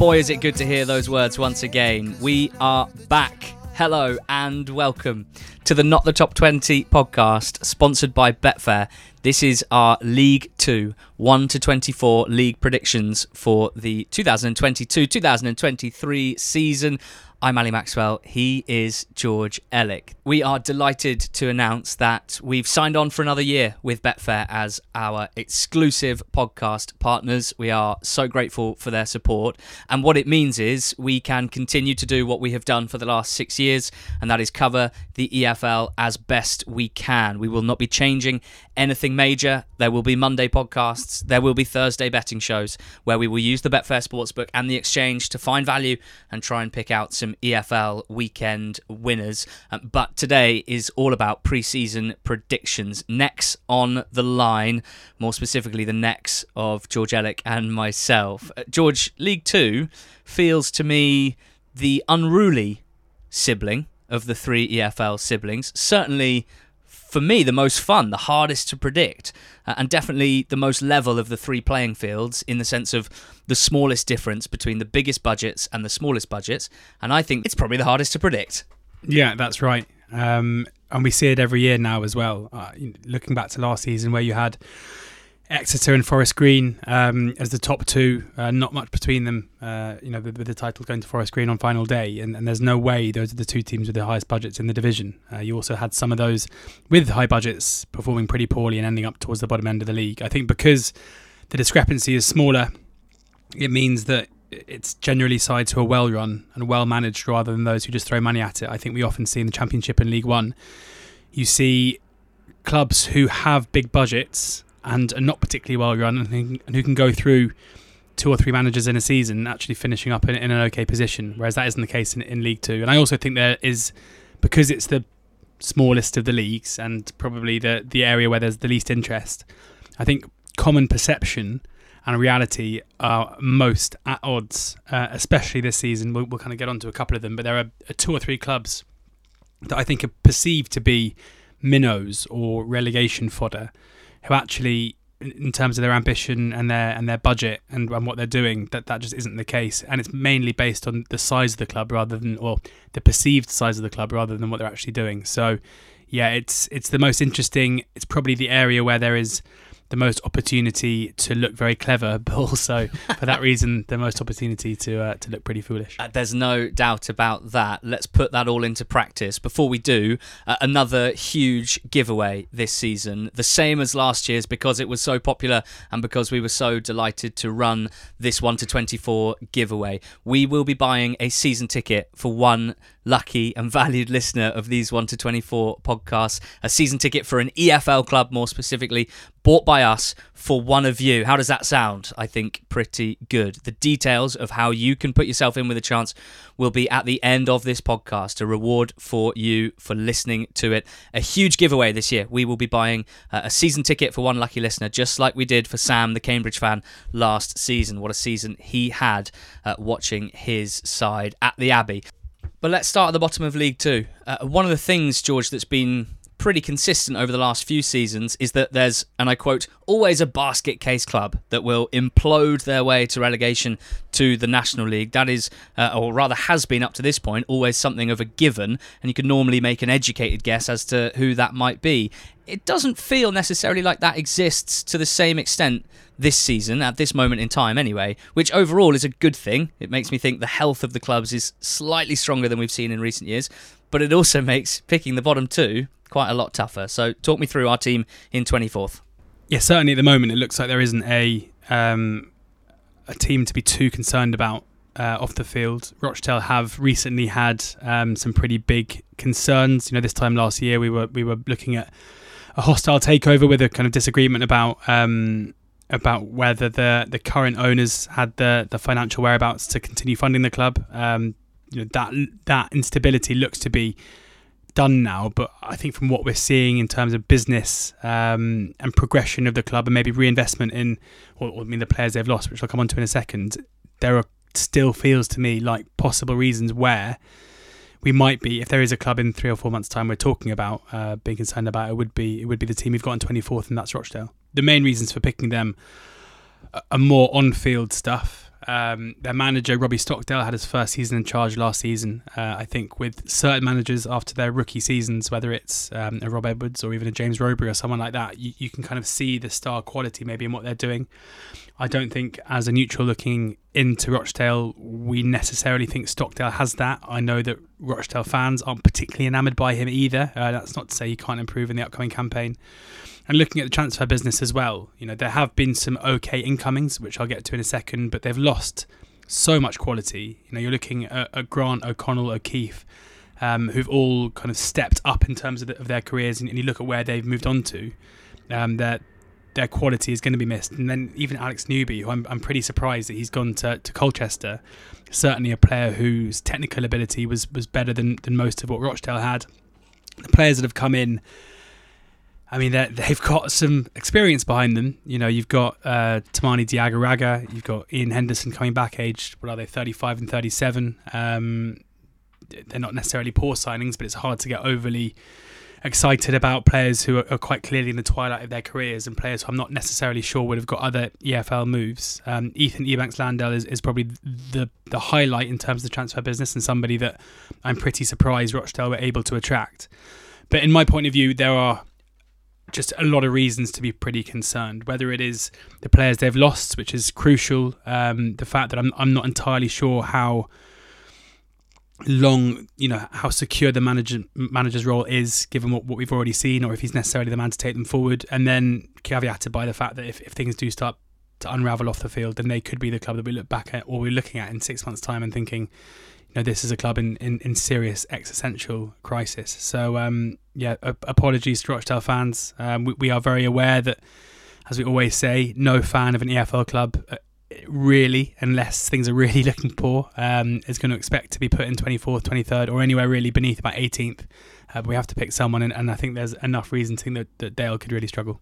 Boy, is it good to hear those words once again. We are back. Hello and welcome to the Not the Top 20 podcast, sponsored by Betfair. This is our League 2 1 to 24 league predictions for the 2022 2023 season. I'm Ali Maxwell. He is George Elek. We are delighted to announce that we've signed on for another year with Betfair as our exclusive podcast partners. We are so grateful for their support. And what it means is we can continue to do what we have done for the last six years, and that is cover the EFL as best we can. We will not be changing anything major. There will be Monday podcasts, there will be Thursday betting shows where we will use the Betfair Sportsbook and the exchange to find value and try and pick out some EFL weekend winners. Um, but today is all about preseason predictions. Necks on the line, more specifically, the necks of George Elek and myself. Uh, George, League Two feels to me the unruly sibling of the three EFL siblings. Certainly for me, the most fun, the hardest to predict, uh, and definitely the most level of the three playing fields in the sense of the smallest difference between the biggest budgets and the smallest budgets. And I think it's probably the hardest to predict. Yeah, that's right. Um, and we see it every year now as well. Uh, looking back to last season, where you had Exeter and Forest Green um, as the top two. Uh, not much between them, uh, you know, with, with, the title going to Forest Green on final day. And, and, there's no way those are the two teams with the highest budgets in the division. Uh, you also had some of those with high budgets performing pretty poorly and ending up towards the bottom end of the league. I think because the discrepancy is smaller, it means that it's generally sides who are well run and well managed rather than those who just throw money at it. I think we often see in the Championship and League One, you see clubs who have big budgets and are not particularly well run and, who can go through two or three managers in a season actually finishing up in, in an okay position, whereas that isn't the case in, in League Two. And I also think there is, because it's the smallest of the leagues and probably the, the area where there's the least interest, I think common perception and reality are most at odds, uh, especially this season. We'll, we'll, kind of get onto a couple of them, but there are two or three clubs that I think are perceived to be minnows or relegation fodder who actually in terms of their ambition and their and their budget and, and what they're doing that that just isn't the case. And it's mainly based on the size of the club rather than or the perceived size of the club rather than what they're actually doing. So yeah it's it's the most interesting. It's probably the area where there is the most opportunity to look very clever, but also for that reason, the most opportunity to uh, to look pretty foolish. Uh, there's no doubt about that. Let's put that all into practice. Before we do, uh, another huge giveaway this season, the same as last year's, because it was so popular and because we were so delighted to run this one to 24 giveaway. We will be buying a season ticket for one lucky and valued listener of these 1 to 24 podcasts a season ticket for an EFL club, more specifically, bought by us for one of you. How does that sound? I think pretty good. The details of how you can put yourself in with a chance will be at the end of this podcast. A reward for you for listening to it. A huge giveaway this year. We will be buying uh, a season ticket for one lucky listener, just like we did for Sam, the Cambridge fan, last season. What a season he had uh, watching his side at the Abbey. But let's start at the bottom of League Two. Uh, one of the things, George, that's been pretty consistent over the last few seasons is that there's, and I quote, always a basket case club that will implode their way to relegation to the National League. That is, uh, or rather has been up to this point, always something of a given, and you can normally make an educated guess as to who that might be. It doesn't feel necessarily like that exists to the same extent this season, at this moment in time anyway, which overall is a good thing. It makes me think the health of the clubs is slightly stronger than we've seen in recent years, but it also makes picking the bottom two quite a lot tougher. So, talk me through our team in 24th. Yeah, certainly at the moment, it looks like there isn't a um, a team to be too concerned about uh, off the field. Rochdale have recently had um, some pretty big concerns. You know, this time last year we were we were looking at a hostile takeover with a kind of disagreement about um, about whether the the current owners had the the financial whereabouts to continue funding the club. Um, you know that that instability looks to be done now, but I think from what we're seeing in terms of business um, and progression of the club, and maybe reinvestment in, or, I mean, the players they've lost, which I'll come on to in a second, there are still feels to me like possible reasons where we might be, if there is a club in three or four months' time we're talking about uh, being concerned about, it would be it would be the team we've got in 24th, and that's Rochdale. The main reasons for picking them are more on-field stuff. Um, their manager Robbie Stockdale had his first season in charge last season. Uh, I think with certain managers after their rookie seasons, whether it's um, a Rob Edwards or even a James Rowberry or someone like that, you, you can kind of see the star quality maybe in what they're doing. I don't think, as a neutral looking into Rochdale, we necessarily think Stockdale has that. I know that Rochdale fans aren't particularly enamoured by him either. Uh, that's not to say he can't improve in the upcoming campaign. And looking at the transfer business as well, you know, there have been some okay incomings, which I'll get to in a second, but they've lost so much quality. You know, you're looking at, at Grant, O'Connell, O'Keeffe, um, who've all kind of stepped up in terms of, the, of their careers, and, and, you look at where they've moved on to. Um, that their quality is going to be missed. And then even Alex Newby, who I'm, I'm pretty surprised that he's gone to, to Colchester, certainly a player whose technical ability was, was better than, than most of what Rochdale had. The players that have come in, I mean, they've got some experience behind them. You know, you've got uh, Toumani Diagouraga, you've got Ian Henderson coming back, aged, what are they, 35 and 37. Um, they're not necessarily poor signings, but it's hard to get overly excited about players who are, are, quite clearly in the twilight of their careers and players who I'm not necessarily sure would have got other EFL moves. Um, Ethan Ebanks Landell is, is probably the the highlight in terms of the transfer business and somebody that I'm pretty surprised Rochdale were able to attract. But in my point of view, there are just a lot of reasons to be pretty concerned. Whether it is the players they've lost, which is crucial, um, the fact that I'm I'm not entirely sure how long, you know, how secure the manager manager's role is, given what, what we've already seen, or if he's necessarily the man to take them forward. And then caveated by the fact that if, if things do start to unravel off the field, then they could be the club that we look back at or we're looking at in six months' time and thinking, you know, this is a club in, in, in serious existential crisis. So, um, yeah, apologies to Rochdale fans. Um, we, we, are very aware that, as we always say, no fan of an EFL club uh, really, unless things are really looking poor, um, is going to expect to be put in 24th, 23rd, or anywhere really beneath about 18th. Uh, we have to pick someone, and, and, I think there's enough reason to think that, that Dale could really struggle.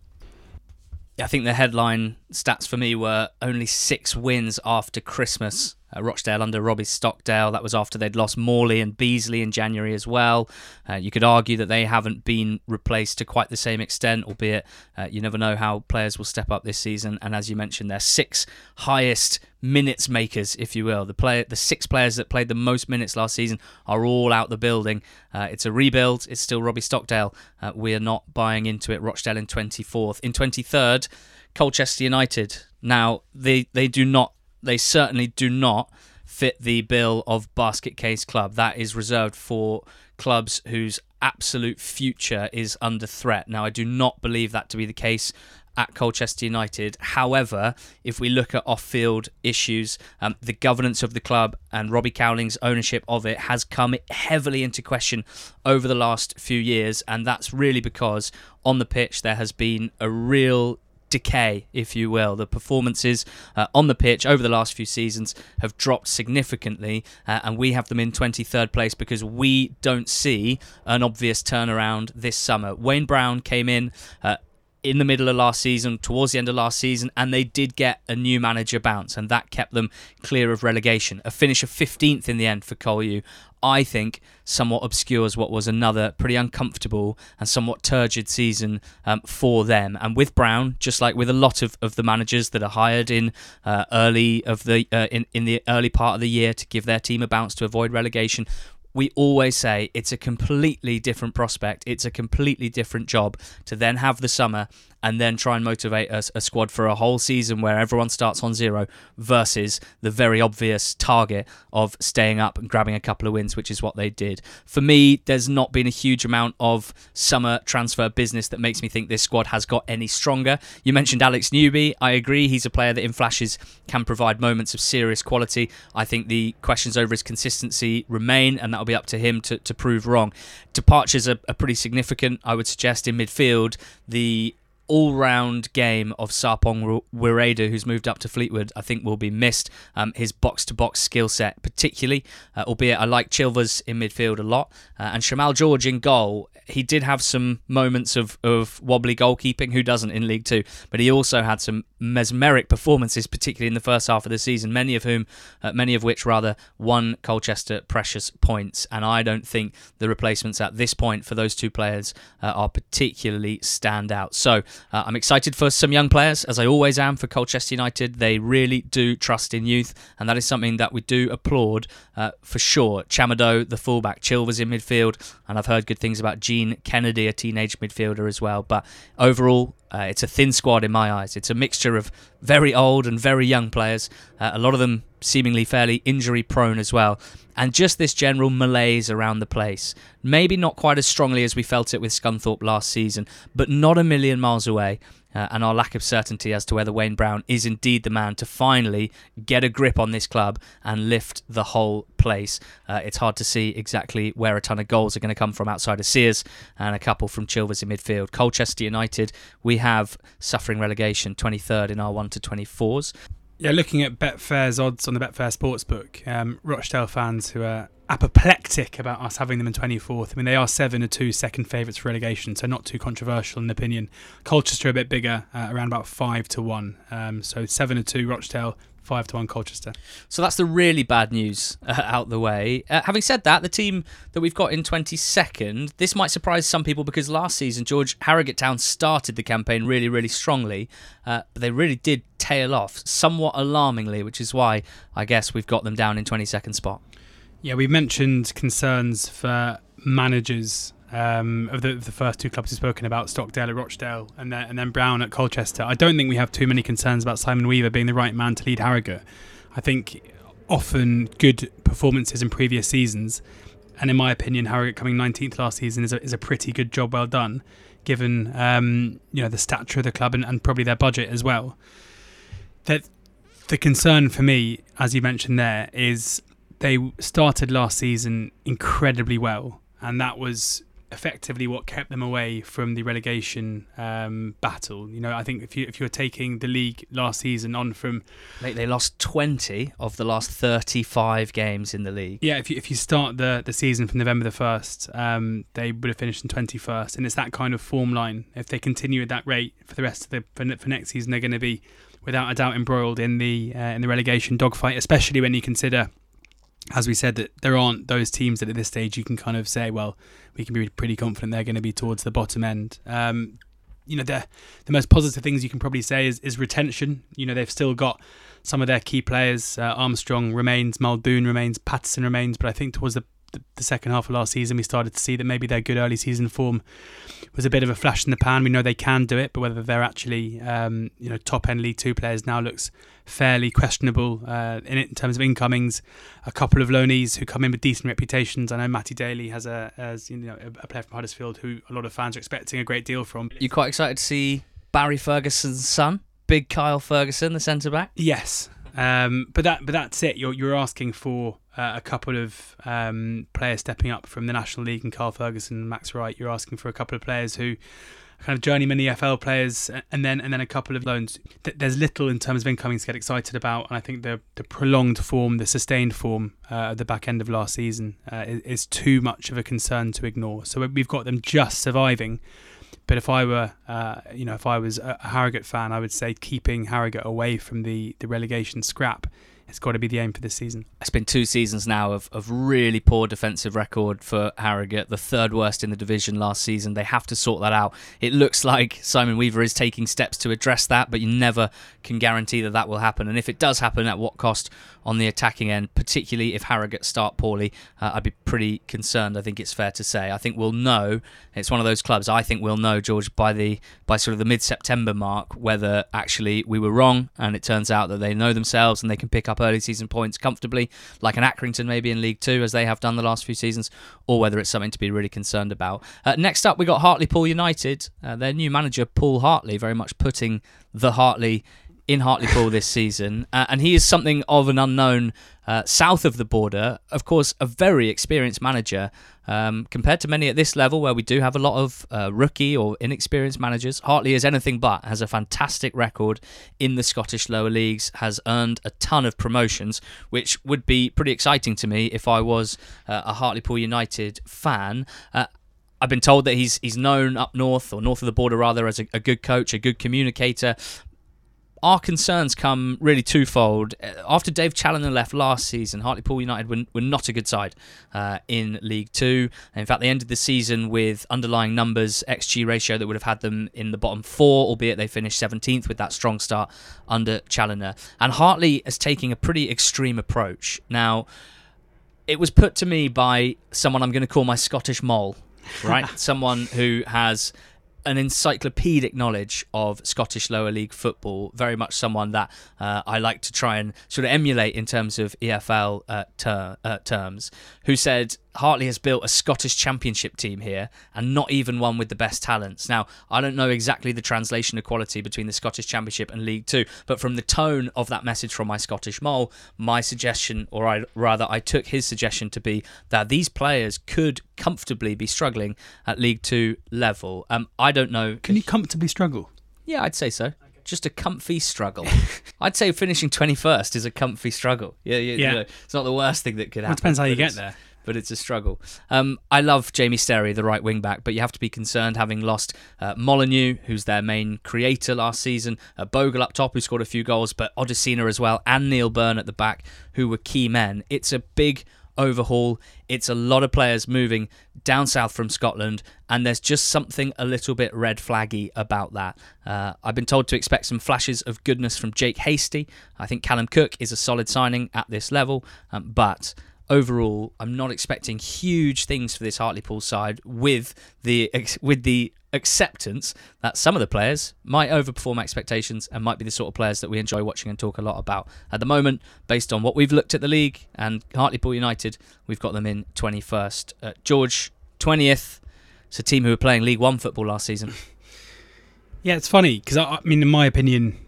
I think the headline stats for me were only six wins after Christmas uh, Rochdale under Robbie Stockdale. That was after they'd lost Morley and Beesley in January as well. Uh, you could argue that they haven't been replaced to quite the same extent, albeit uh, you never know how players will step up this season. And as you mentioned, their six highest minutes makers, if you will, the player, the six players that played the most minutes last season are all out the building. Uh, it's a rebuild. It's still Robbie Stockdale. Uh, we are not buying into it. Rochdale in 24th, in 23rd. Colchester United. Now they they do not they certainly do not fit the bill of basket case club. That is reserved for clubs whose absolute future is under threat. Now, I do not believe that to be the case at Colchester United. However, if we look at off field issues, um, the governance of the club and Robbie Cowling's ownership of it has come heavily into question over the last few years, and that's really because on the pitch there has been a real decay, if you will. The performances uh, on the pitch over the last few seasons have dropped significantly, uh, and we have them in 23rd place because we don't see an obvious turnaround this summer. Wayne Brown came in. Uh, in the middle of last season, towards the end of last season, and they did get a new manager bounce, and that kept them clear of relegation. A finish of 15th in the end for Colu I think, somewhat obscures what was another pretty uncomfortable and somewhat turgid season um, for them. And with Brown, just like with a lot of, of the managers that are hired in uh, early of the uh, in in the early part of the year to give their team a bounce to avoid relegation, we always say it's a completely different prospect. It's a completely different job to then have the summer and then try and motivate a, a, squad for a whole season where everyone starts on zero versus the very obvious target of staying up and grabbing a couple of wins, which is what they did. For me, there's not been a huge amount of summer transfer business that makes me think this squad has got any stronger. You mentioned Alex Newby. I agree. He's a player that in flashes can provide moments of serious quality. I think the questions over his consistency remain, and that'll be up to him to, to prove wrong. Departures are, are pretty significant, I would suggest, in midfield. The all round game of Sarpong Wiredu, who's moved up to Fleetwood, I think will be missed. Um, his box to box skill set, particularly, uh, albeit I like Chilvers in midfield a lot. Uh, and Shamal George in goal, he did have some moments of, of wobbly goalkeeping. Who doesn't in League Two? But he also had some mesmeric performances, particularly in the first half of the season. Many of whom, uh, many of which rather, won Colchester precious points. And I don't think the replacements at this point for those two players uh, are particularly stand out. So Uh, I'm excited for some young players, as I always am for Colchester United. They really do trust in youth, and that is something that we do applaud uh, for sure. Tchamadeu, the fullback, Chilvers in midfield, and I've heard good things about Gene Kennedy, a teenage midfielder as well. But overall, uh, it's a thin squad in my eyes. It's a mixture of very old and very young players, uh, a lot of them seemingly fairly injury prone as well, and just this general malaise around the place. Maybe not quite as strongly as we felt it with Scunthorpe last season, but not a million miles away uh, and our lack of certainty as to whether Wayne Brown is indeed the man to finally get a grip on this club and lift the whole place. Uh, it's hard to see exactly where a ton of goals are going to come from outside of Sears and a couple from Chilvers in midfield. Colchester United, we have suffering relegation 23rd in our 1 to 24s. Yeah, looking at Betfair's odds on the Betfair Sportsbook, um, Rochdale fans who are apoplectic about us having them in 24th. I mean, they are 7 or 2 second favourites for relegation, so not too controversial in opinion. Colchester a bit bigger, uh, around about 5 to 1. Um, so 7 or 2 Rochdale, 5 to 1 Colchester. So that's the really bad news uh, out the way. Uh, having said that, the team that we've got in 22nd, this might surprise some people because last season George Harrogate Town started the campaign really, really strongly, uh, but they really did tail off somewhat alarmingly, which is why I guess we've got them down in 22nd spot. Yeah, we mentioned concerns for managers um, of the, the first two clubs we've spoken about, Stockdale at Rochdale and then, and then Brown at Colchester. I don't think we have too many concerns about Simon Weaver being the right man to lead Harrogate. I think often good performances in previous seasons, and in my opinion, Harrogate coming 19th last season is a, is a pretty good job well done, given um, you know the stature of the club and, and probably their budget as well. That the concern for me, as you mentioned there, is they started last season incredibly well, and that was effectively what kept them away from the relegation um, battle. You know, I think if you if you're taking the league last season on from, they, they lost twenty of the last thirty five games in the league. Yeah, if you if you start the the season from November the first, um, they would have finished in twenty first, and it's that kind of form line. If they continue at that rate for the rest of the for, for next season, they're going to be without a doubt embroiled in the uh, in the relegation dogfight, especially when you consider as we said, that there aren't those teams that at this stage you can kind of say, well, we can be pretty confident they're going to be towards the bottom end. Um, you know, the the most positive things you can probably say is, is retention. You know, they've still got some of their key players. Uh, Armstrong remains, Muldoon remains, Pattison remains, but I think towards the the, the, second half of last season, we started to see that maybe their good early season form was a bit of a flash in the pan. We know they can do it, but whether they're actually um, you know top end League Two players now looks fairly questionable uh, in, in terms of incomings. A couple of loanees who come in with decent reputations. I know Matty Daly has a as you know a player from Huddersfield who a lot of fans are expecting a great deal from. You quite excited to see Barry Ferguson's son, Big Kyle Ferguson, the centre back? Yes, um, but that but that's it. You're you're asking for uh, a couple of um, players stepping up from the National League and Carl Ferguson and Max Wright. You're asking for a couple of players who kind of journeyman EFL players, and then and then a couple of loans. There's little in terms of incomings to get excited about, and I think the the prolonged form, the sustained form uh, at the back end of last season uh, is, is, too much of a concern to ignore. So we've got them just surviving. But if I were, uh, you know, if I was a Harrogate fan, I would say keeping Harrogate away from the, the relegation scrap it's got to be the aim for this season. It's been two seasons now of, of really poor defensive record for Harrogate, the third worst in the division last season. They have to sort that out. It looks like Simon Weaver is taking steps to address that, but you never can guarantee that that will happen. And if it does happen, at what cost on the attacking end, particularly if Harrogate start poorly, uh, I'd be pretty concerned. I think it's fair to say. I think we'll know. It's one of those clubs. I think we'll know George by the by sort of the mid-September mark whether actually we were wrong, and it turns out that they know themselves and they can pick up early season points comfortably, like an Accrington maybe in League Two as they have done the last few seasons, or whether it's something to be really concerned about. Uh, next up, we got Hartlepool United. Uh, their new manager Paul Hartley, very much putting the Hartley in Hartlepool this season, uh, and he is something of an unknown uh, south of the border. Of course, a very experienced manager um, compared to many at this level, where we do have a lot of uh, rookie or inexperienced managers. Hartley is anything but. Has a fantastic record in the Scottish lower leagues. Has earned a ton of promotions, which would be pretty exciting to me if I was uh, a Hartlepool United fan. Uh, I've been told that he's he's known up north or north of the border rather as a, a, good coach, a good communicator, our concerns come really twofold. Uh, After Dave Challinor left last season, Hartlepool United were, were not a good side uh, in League Two. In fact, they ended the season with underlying numbers, XG ratio that would have had them in the bottom four, albeit they finished 17th with that strong start under Challinor. And Hartley is taking a pretty extreme approach. Now, it was put to me by someone I'm going to call my Scottish mole, right? someone who has an encyclopedic knowledge of Scottish lower league football. Very much someone that uh, I like to try and sort of emulate in terms of EFL uh, ter- uh, terms. Who said Hartley has built a Scottish Championship team here, and not even one with the best talents. Now, I don't know exactly the translation equality between the Scottish Championship and League Two, but from the tone of that message from my Scottish mole, my suggestion, or I, rather, I took his suggestion to be that these players could comfortably be struggling at League Two level. Um, I don't know. Can you comfortably struggle? Yeah, I'd say so. Just a comfy struggle. I'd say finishing 21st is a comfy struggle. Yeah, yeah. Yeah. You know, it's not the worst thing that could Well, happen. it depends how you get there. But it's a struggle. Um, I love Jamie Sterry, the right wing back, but you have to be concerned having lost uh, Molyneux, who's their main creator last season, uh, Bogle up top, who scored a few goals, but Odusina as well, and Neil Byrne at the back, who were key men. It's a big overhaul. It's a lot of players moving down south from Scotland, and there's just something a little bit red flaggy about that. Uh, I've been told to expect some flashes of goodness from Jake Hastie. I think Callum Cook is a solid signing at this level, um, but overall, I'm not expecting huge things for this Hartlepool side, with the with the acceptance that some of the players might overperform expectations and might be the sort of players that we enjoy watching and talk a lot about at the moment. Based on what we've looked at the league and Hartlepool United, we've got them in 21st. Uh, George, 20th. It's a team who were playing League One football last season. Yeah, it's funny because I, I mean, in my opinion,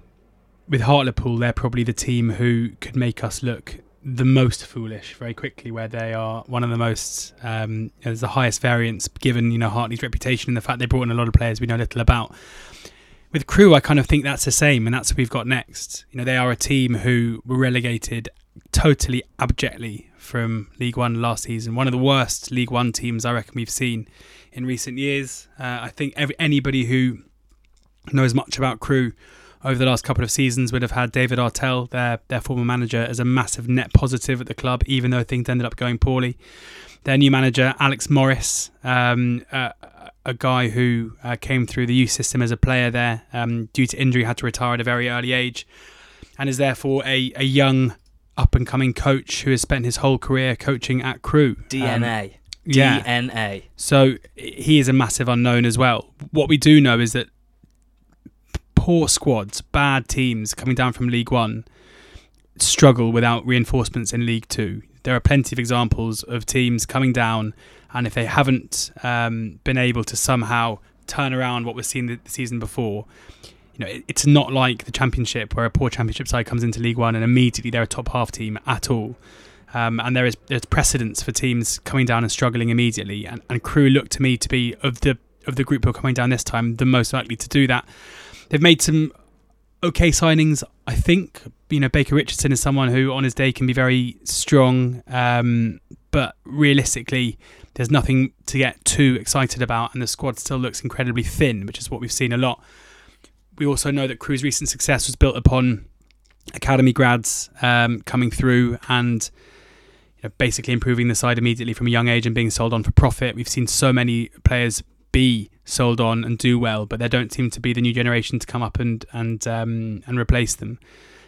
with Hartlepool, they're probably the team who could make us look the most foolish very quickly. Where they are one of the most, um, there's the highest variance given you know Hartley's reputation and the fact they brought in a lot of players we know little about. With Crewe, I kind of think that's the same, and that's what we've got next. You know, they are a team who were relegated totally abjectly from League One last season. One of the worst League One teams I reckon we've seen in recent years. Uh, I think every, anybody who knows much about Crewe over the last couple of seasons would have had David Artell, their their former manager, as a massive net positive at the club, even though things ended up going poorly. Their new manager, Alex Morris, um, uh, a guy who uh, came through the youth system as a player there, um, due to injury, had to retire at a very early age, and is therefore a, a young, up and coming coach who has spent his whole career coaching at Crewe. Um, DNA. yeah. DNA. So he is a massive unknown as well. What we do know is that poor squads, bad teams coming down from League One struggle without reinforcements in League Two. There are plenty of examples of teams coming down, and if they haven't um, been able to somehow turn around what was seen the, the season before, you know, it, it's not like the Championship where a poor Championship side comes into League One and immediately they're a top half team at all. Um, and there is there's precedence for teams coming down and struggling immediately. And, and Crewe look to me to be of the of the group who are coming down this time the most likely to do that. They've made some okay signings, I think. You know, Baker Richardson is someone who on his day can be very strong, um, but realistically, there's nothing to get too excited about, and the squad still looks incredibly thin, which is what we've seen a lot. We also know that Crewe's recent success was built upon academy grads um, coming through and you know, basically improving the side immediately from a young age and being sold on for profit. We've seen so many players be sold on and do well, but there don't seem to be the new generation to come up and and um, and replace them.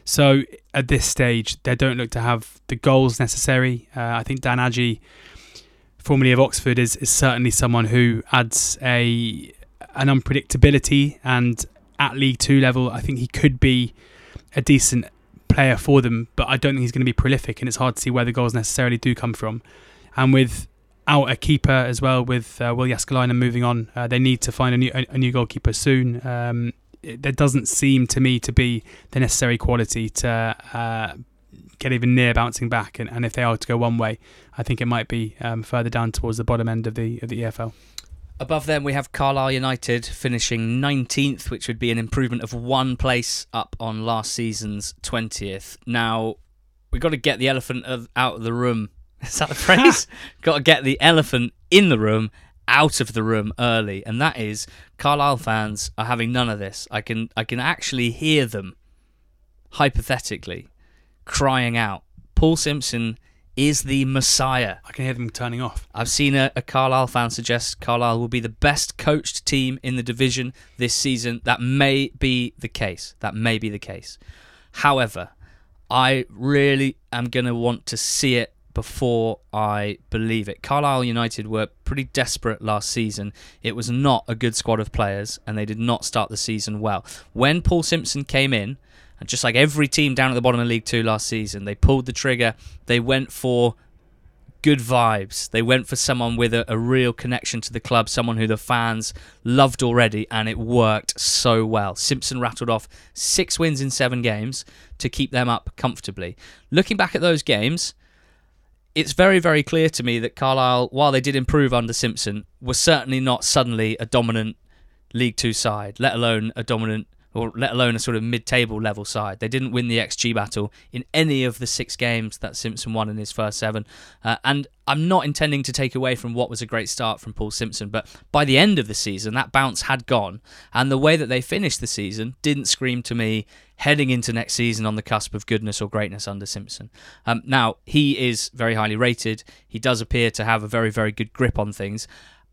So at this stage, they don't look to have the goals necessary. Uh, I think Dan Agyei, formerly of Oxford, is, is certainly someone who adds a an unpredictability, and at League Two level, I think he could be a decent player for them, but I don't think he's going to be prolific, and it's hard to see where the goals necessarily do come from. And with out a keeper as well, with uh, Will Jääskeläinen moving on, uh, they need to find a new a, new goalkeeper soon. Um, it, there doesn't seem to me to be the necessary quality to uh, get even near bouncing back, and, and if they are to go one way, I think it might be um, further down towards the bottom end of the of the EFL. Above them, we have Carlisle United finishing 19th, which would be an improvement of one place up on last season's 20th. Now, we've got to get the elephant of, out of the room. Is that the phrase? got to get the elephant in the room out of the room early, and that is Carlisle fans are having none of this. I can I can actually hear them hypothetically, crying out, Paul Simpson is the Messiah. I can hear them turning off. I've seen a, a Carlisle fan suggest Carlisle will be the best coached team in the division this season. That may be the case. That may be the case. However, I really am going to want to see it before I believe it. Carlisle United were pretty desperate last season. It was not a good squad of players, and they did not start the season well. When Paul Simpson came in, and just like every team down at the bottom of League Two last season, they pulled the trigger. They went for good vibes. They went for someone with a, a, real connection to the club, someone who the fans loved already, and it worked so well. Simpson rattled off six wins in seven games to keep them up comfortably. Looking back at those games, it's very, very clear to me that Carlisle, while they did improve under Simpson, was certainly not suddenly a dominant League Two side, let alone a dominant or let alone a sort of mid-table level side. They didn't win the XG battle in any of the six games that Simpson won in his first seven. Uh, and I'm not intending to take away from what was a great start from Paul Simpson, but by the end of the season, that bounce had gone, and the way that they finished the season didn't scream to me heading into next season on the cusp of goodness or greatness under Simpson. Um, now he is very highly rated. He does appear to have a very, very good grip on things,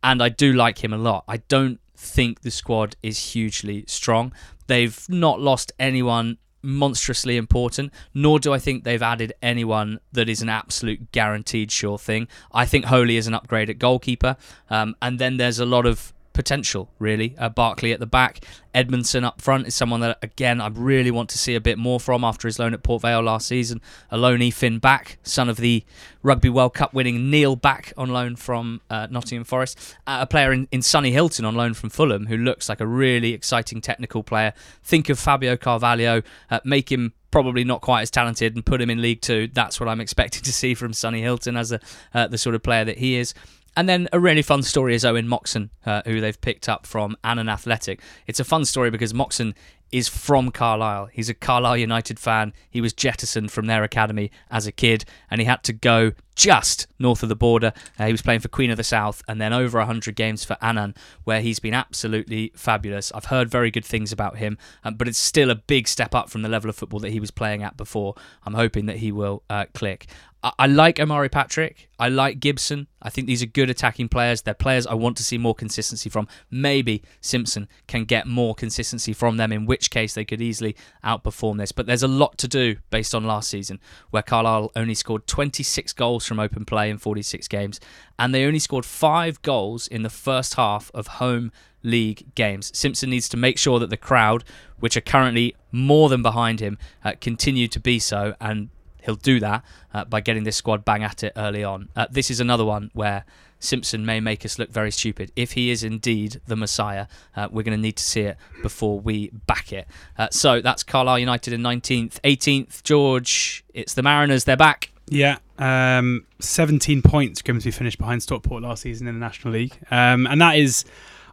and I do like him a lot. I don't think the squad is hugely strong. They've not lost anyone monstrously important, nor do I think they've added anyone that is an absolute guaranteed sure thing. I think Holy is an upgrade at goalkeeper, um, and then there's a lot of potential, really. Uh, Barclay at the back, Edmondson up front is someone that, again, I really want to see a bit more from after his loan at Port Vale last season. Aloni Fin Back, son of the Rugby World Cup winning Neil Back on loan from uh, Nottingham Forest. Uh, a player in, in Sonny Hilton on loan from Fulham who looks like a really exciting technical player. Think of Fabio Carvalho, uh, make him probably not quite as talented and put him in League Two. That's what I'm expecting to see from Sonny Hilton as a, uh, the sort of player that he is. And then a really fun story is Owen Moxon, uh, who they've picked up from Annan Athletic. It's a fun story because Moxon is from Carlisle. He's a Carlisle United fan. He was jettisoned from their academy as a kid, and he had to go just north of the border. Uh, he was playing for Queen of the South, and then over 100 games for Annan, where he's been absolutely fabulous. I've heard very good things about him, um, but it's still a big step up from the level of football that he was playing at before. I'm hoping that he will uh, click. I, like Omari Patrick. I like Gibson. I think these are good attacking players. They're players I want to see more consistency from. Maybe Simpson can get more consistency from them, in which case they could easily outperform this. But there's a lot to do based on last season, where Carlisle only scored 26 goals from open play in 46 games, and they only scored five goals in the first half of home league games. Simpson needs to make sure that the crowd, which are currently more than behind him, uh, continue to be so and he'll do that uh, by getting this squad bang at it early on. Uh, this is another one where Simpson may make us look very stupid. If he is indeed the Messiah, uh, we're going to need to see it before we back it. Uh, so that's Carlisle United in 19th. 18th, George, it's the Mariners, they're back. Yeah, um, 17 points Grimsby finished behind Stockport last season in the National League. Um, and that is,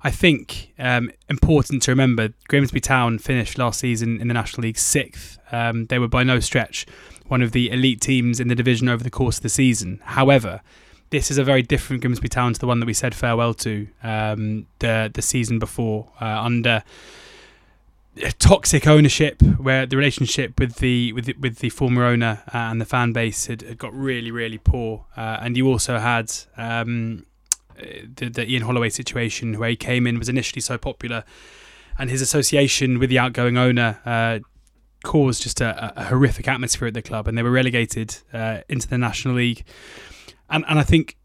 I think, um, important to remember. Grimsby Town finished last season in the National League sixth. Um, they were by no stretch one of the elite teams in the division over the course of the season. However, this is a very different Grimsby Town to the one that we said farewell to um, the the season before uh, under toxic ownership, where the relationship with the with the, with the former owner uh, and the fan base had, had got really really poor, uh, and you also had. Um, the, the Ian Holloway situation, where he came in, was initially so popular, and his association with the outgoing owner uh, caused just a, a, horrific atmosphere at the club, and they were relegated uh, into the National League. And and I think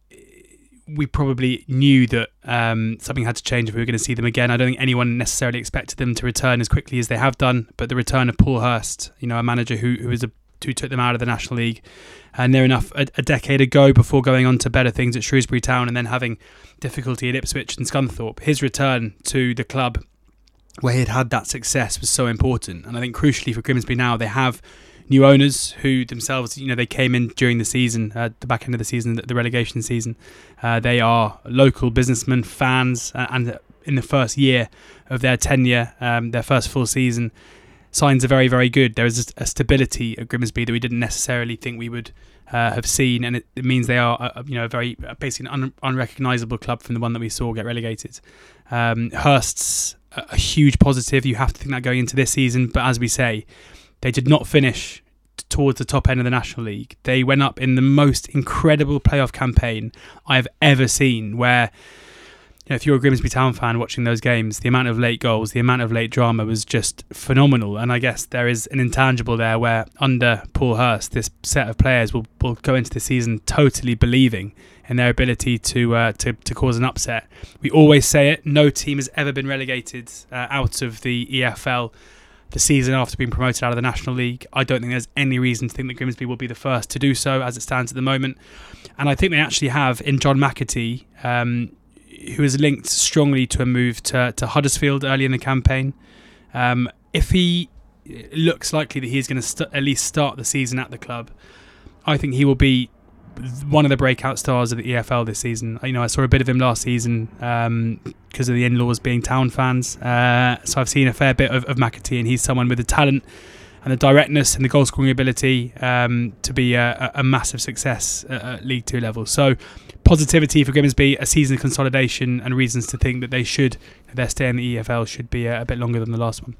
we probably knew that um, something had to change if we were going to see them again. I don't think anyone necessarily expected them to return as quickly as they have done, but the return of Paul Hurst, you know, a manager who who was a who took them out of the National League, and near enough a, a, decade ago before going on to better things at Shrewsbury Town and then having difficulty at Ipswich and Scunthorpe. His return to the club where he'd had that success was so important. And I think crucially for Grimsby now, they have new owners who themselves, you know, they came in during the season, uh, the back end of the season, the relegation season. Uh, they are local businessmen, fans, and in the first year of their tenure, um, their first full season, signs are very, very good. There is a stability at Grimsby that we didn't necessarily think we would uh, have seen, and it, it, means they are, uh, you know, a very basically an un- unrecognisable club from the one that we saw get relegated. Um, Hurst's a huge positive. You have to think that going into this season. But as we say, They did not finish towards the top end of the National League. They went up in the most incredible playoff campaign I have ever seen, where know, if you're a Grimsby Town fan watching those games, the amount of late goals, the amount of late drama was just phenomenal. And I guess there is an intangible there where under Paul Hurst, this set of players will, will go into the season totally believing in their ability to, uh, to to cause an upset. We always say it: no team has ever been relegated uh, out of the EFL the season after being promoted out of the National League. I don't think there's any reason to think that Grimsby will be the first to do so as it stands at the moment. And I think they actually have in John McAtee, um, who is linked strongly to a move to, to Huddersfield early in the campaign. Um, if he looks likely that he's going to st- at least start the season at the club, I think he will be one of the breakout stars of the EFL this season. You know, I saw a bit of him last season because um, of the in-laws being town fans. Uh, so I've seen a fair bit of, of McAtee, and he's someone with the talent and the directness and the goal scoring ability um, to be a, a, massive success at, at League Two level. So positivity for Grimsby, a season of consolidation, and reasons to think that they should their stay in the EFL should be a, a bit longer than the last one.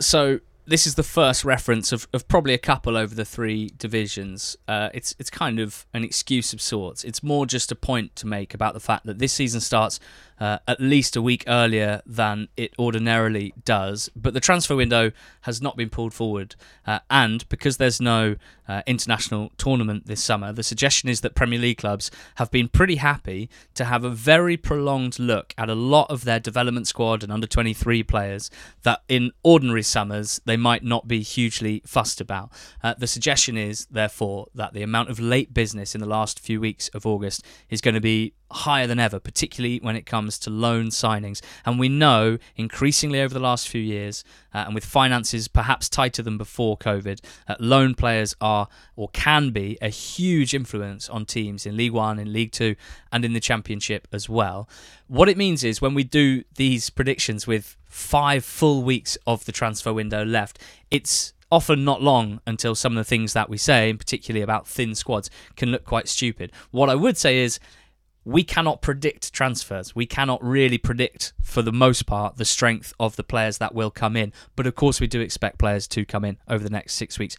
So this is the first reference of, of probably a couple over the three divisions. Uh, it's it's kind of an excuse of sorts. It's more just a point to make about the fact that this season starts uh, at least a week earlier than it ordinarily does. But the transfer window has not been pulled forward. Uh, and because there's no uh, international tournament this summer, the suggestion is that Premier League clubs have been pretty happy to have a very prolonged look at a lot of their development squad and under 23 players that in ordinary summers they might not be hugely fussed about. Uh, the suggestion is, therefore, that the amount of late business in the last few weeks of August is going to be higher than ever, particularly when it comes to loan signings. And we know increasingly over the last few years, uh, and with finances perhaps tighter than before COVID, uh, loan players are or can be a huge influence on teams in League One, in League Two, and in the Championship as well. What it means is when we do these predictions with five full weeks of the transfer window left, it's often not long until some of the things that we say, particularly about thin squads, can look quite stupid. What I would say is we cannot predict transfers. We cannot really predict, for the most part, the strength of the players that will come in. But of course, we do expect players to come in over the next six weeks.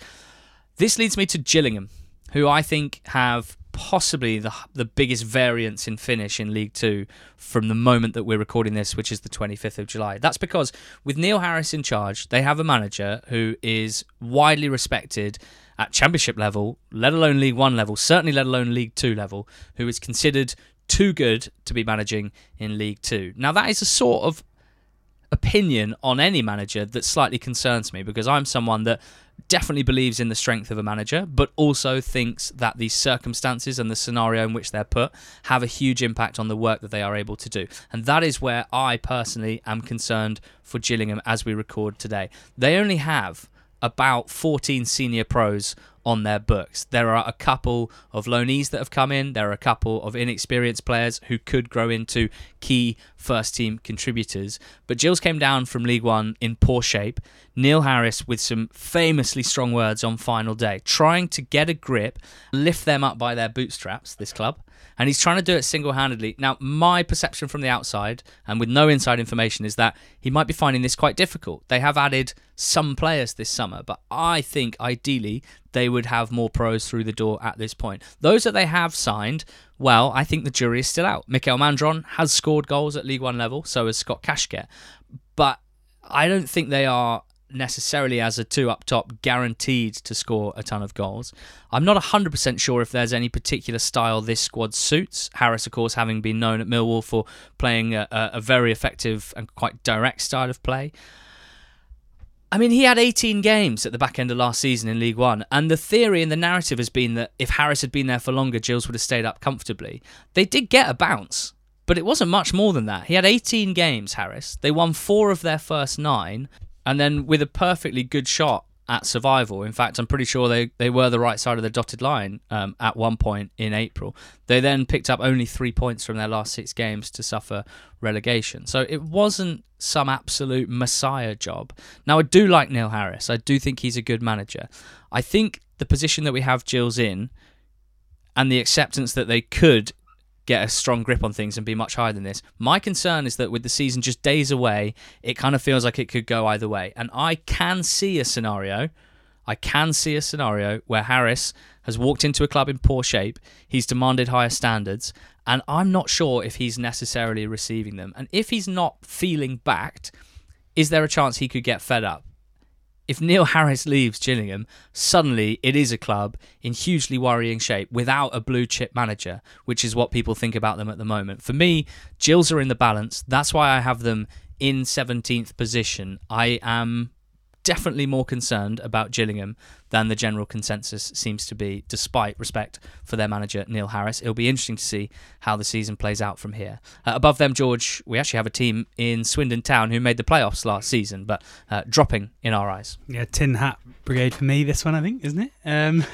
This leads me to Gillingham, who I think have possibly the the biggest variance in finish in League Two from the moment that we're recording this, which is the 25th of July. That's because with Neil Harris in charge, they have a manager who is widely respected at Championship level, let alone League One level, certainly let alone League Two level, who is considered too good to be managing in League Two. Now, that is a sort of opinion on any manager that slightly concerns me because I'm someone that definitely believes in the strength of a manager, but also thinks that the circumstances and the scenario in which they're put have a huge impact on the work that they are able to do. And that is where I personally am concerned for Gillingham as we record today. They only have about 14 senior pros on their books. There are a couple of loanees that have come in. There are a couple of inexperienced players who could grow into key first team contributors. But Gills came down from League One in poor shape. Neil Harris with some famously strong words on final day, trying to get a grip, lift them up by their bootstraps, this club and he's trying to do it single handedly. Now, my perception from the outside and with no inside information is that he might be finding this quite difficult. They have added some players this summer, but I think ideally they would have more pros through the door at this point. Those that they have signed, well, I think the jury is still out. Mikael Mandron has scored goals at League One level, so has Scott Kashket. But I don't think they are necessarily as a two up top guaranteed to score a ton of goals. I'm not 100% sure if there's any particular style this squad suits. Harris, of course, having been known at Millwall for playing a, a very effective and quite direct style of play. I mean, he had 18 games at the back end of last season in League One, and the theory and the narrative has been that if Harris had been there for longer, Gills would have stayed up comfortably. They did get a bounce, but it wasn't much more than that. He had 18 games, Harris. They won four of their first nine, and then with a perfectly good shot at survival. In fact, I'm pretty sure they, they were the right side of the dotted line um, at one point in April. They then picked up only three points from their last six games to suffer relegation. So it wasn't some absolute messiah job. Now, I do like Neil Harris. I do think he's a good manager. I think the position that we have Gills in and the acceptance that they could get a strong grip on things and be much higher than this. My concern is that with the season just days away, it kind of feels like it could go either way. And I can see a scenario. I can see a scenario where Harris has walked into a club in poor shape, he's demanded higher standards, and I'm not sure if he's necessarily receiving them. And if he's not feeling backed, is there a chance he could get fed up? If Neil Harris leaves Gillingham, suddenly it is a club in hugely worrying shape without a blue chip manager, which is what people think about them at the moment. For me, Gills are in the balance. That's why I have them in 17th position. I am definitely more concerned about Gillingham than the general consensus seems to be, despite respect for their manager, Neil Harris. It'll be interesting to see how the season plays out from here. Uh, above them, George, we actually have a team in Swindon Town who made the playoffs last season, but uh, dropping in our eyes. Yeah, Tin Hat Brigade for me, this one, I think, isn't it? Um,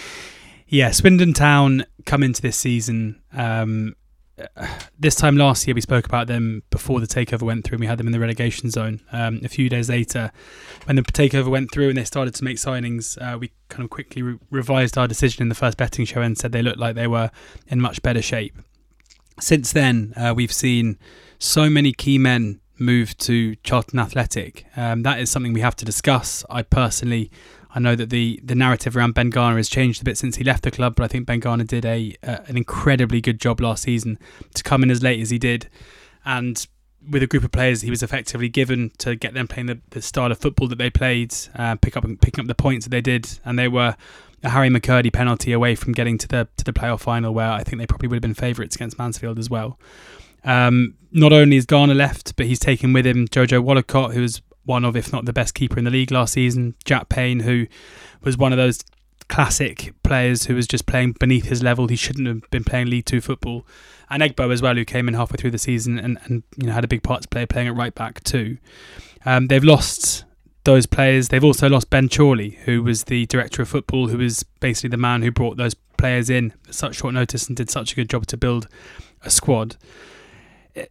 yeah, Swindon Town come into this season um, this time last year we spoke about them before the takeover went through and we had them in the relegation zone. Um, a few days later when the takeover went through and they started to make signings uh, we kind of quickly re- revised our decision in the first betting show and said they looked like they were in much better shape. Since then uh, we've seen so many key men move to charlton athletic. Um, that is something we have to discuss. I personally I know that the the narrative around Ben Garner has changed a bit since he left the club, but I think Ben Garner did a uh, an incredibly good job last season to come in as late as he did, and with a group of players he was effectively given to get them playing the, the style of football that they played, uh, pick up picking up the points that they did, and they were a Harry McKirdy penalty away from getting to the to the playoff final, where I think they probably would have been favourites against Mansfield as well. Um, not only is Garner left, but he's taken with him Jojo Wollacott, who was one of, if not the best keeper in the league last season. Jack Payne, who was one of those classic players who was just playing beneath his level. He shouldn't have been playing League Two football. And Egbo as well, who came in halfway through the season and, and you know had a big part to play playing at right back too. Um, they've lost those players. They've also lost Ben Chorley, who was the director of football, who was basically the man who brought those players in at such short notice and did such a good job to build a squad.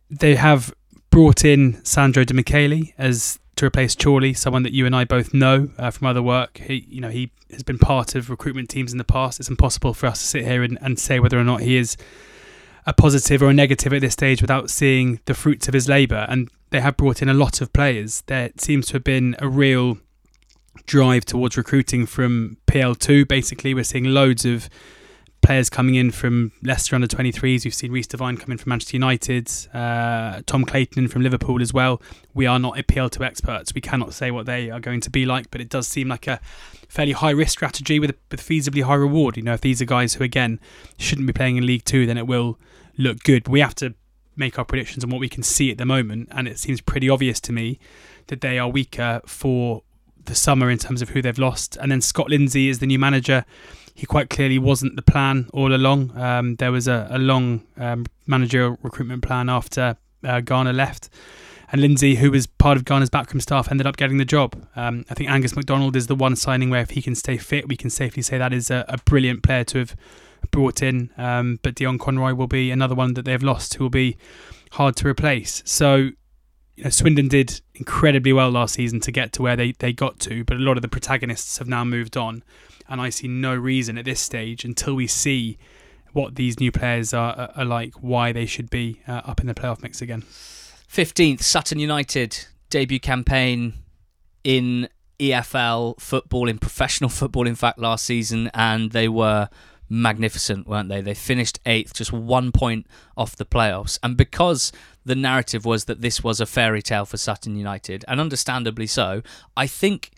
They have brought in Sandro De Michele as to replace Chorley, someone that you and I both know uh, from other work. He, you know, he has been part of recruitment teams in the past. It's impossible for us to sit here and, and say whether or not he is a positive or a negative at this stage without seeing the fruits of his labour. And they have brought in a lot of players. There seems to have been a real drive towards recruiting from PL2. Basically, we're seeing loads of players coming in from Leicester under 23s. We've seen Reece Devine coming from Manchester United, uh, Tom Clayton from Liverpool as well. We are not PL2 experts. We cannot say what they are going to be like, but it does seem like a fairly high risk strategy with a with feasibly high reward. You know, if these are guys who again shouldn't be playing in League Two, then it will look good. But we have to make our predictions on what we can see at the moment, and it seems pretty obvious to me that they are weaker for the summer in terms of who they've lost. And then Scott Lindsay is the new manager he quite clearly wasn't the plan all along. Um, there was a, a long um, managerial recruitment plan after uh, Garner left. And Lindsay, who was part of Garner's backroom staff, ended up getting the job. Um, I think Angus MacDonald is the one signing where if he can stay fit, we can safely say that is a, a brilliant player to have brought in. Um, but Dion Conroy will be another one that they've lost who will be hard to replace. So you know, Swindon did incredibly well last season to get to where they, they got to, but a lot of the protagonists have now moved on and I see no reason at this stage until we see what these new players are, are like, why they should be uh, up in the playoff mix again. 15th, Sutton United debut campaign in EFL football, in professional football, in fact, last season, and they were magnificent, weren't they? They finished eighth, just one point off the playoffs. And because the narrative was that this was a fairy tale for Sutton United, and understandably so, I think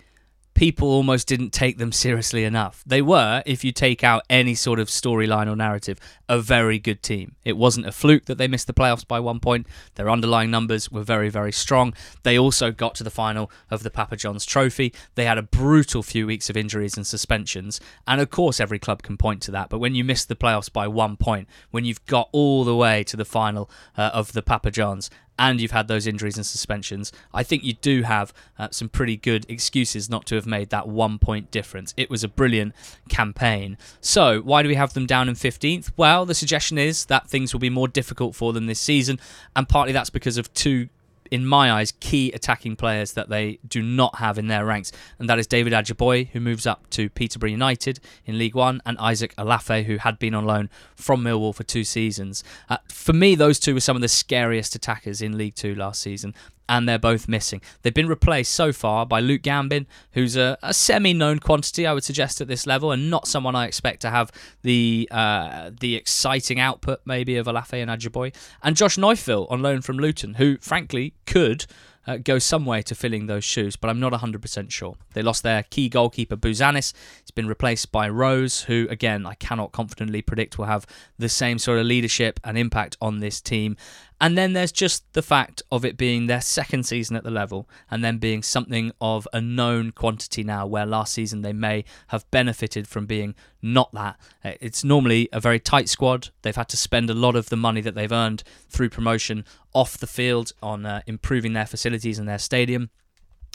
people almost didn't take them seriously enough. They were, if you take out any sort of storyline or narrative, a very good team. It wasn't a fluke that they missed the playoffs by one point. Their underlying numbers were very, very strong. They also got to the final of the Papa John's Trophy. They had a brutal few weeks of injuries and suspensions. And of course, every club can point to that. But when you miss the playoffs by one point, when you've got all the way to the final uh, of the Papa John's and you've had those injuries and suspensions, I think you do have uh, some pretty good excuses not to have made that one point difference. It was a brilliant campaign. So, why do we have them down in 15th? Well, the suggestion is that things will be more difficult for them this season, and partly that's because of two in my eyes, key attacking players that they do not have in their ranks, and that is David Ajiboye, who moves up to Peterborough United in League One, and Isaac Olaofe, who had been on loan from Millwall for two seasons. Uh, for me, those two were some of the scariest attackers in League Two last season. And they're both missing. They've been replaced so far by Luke Gambin, who's a, a semi-known quantity, I would suggest, at this level, and not someone I expect to have the uh, the exciting output maybe of Olaofe and Ajiboye, and Josh Neufville on loan from Luton, who frankly could uh, go some way to filling those shoes, but I'm not 100% sure. They lost their key goalkeeper, Bouzanis. He's been replaced by Rose, who, again, I cannot confidently predict will have the same sort of leadership and impact on this team. And then there's just the fact of it being their second season at the level and then being something of a known quantity now, where last season they may have benefited from being not that. Uh, it's normally a very tight squad. They've had to spend a lot of the money that they've earned through promotion off the field on uh, improving their facilities and their stadium.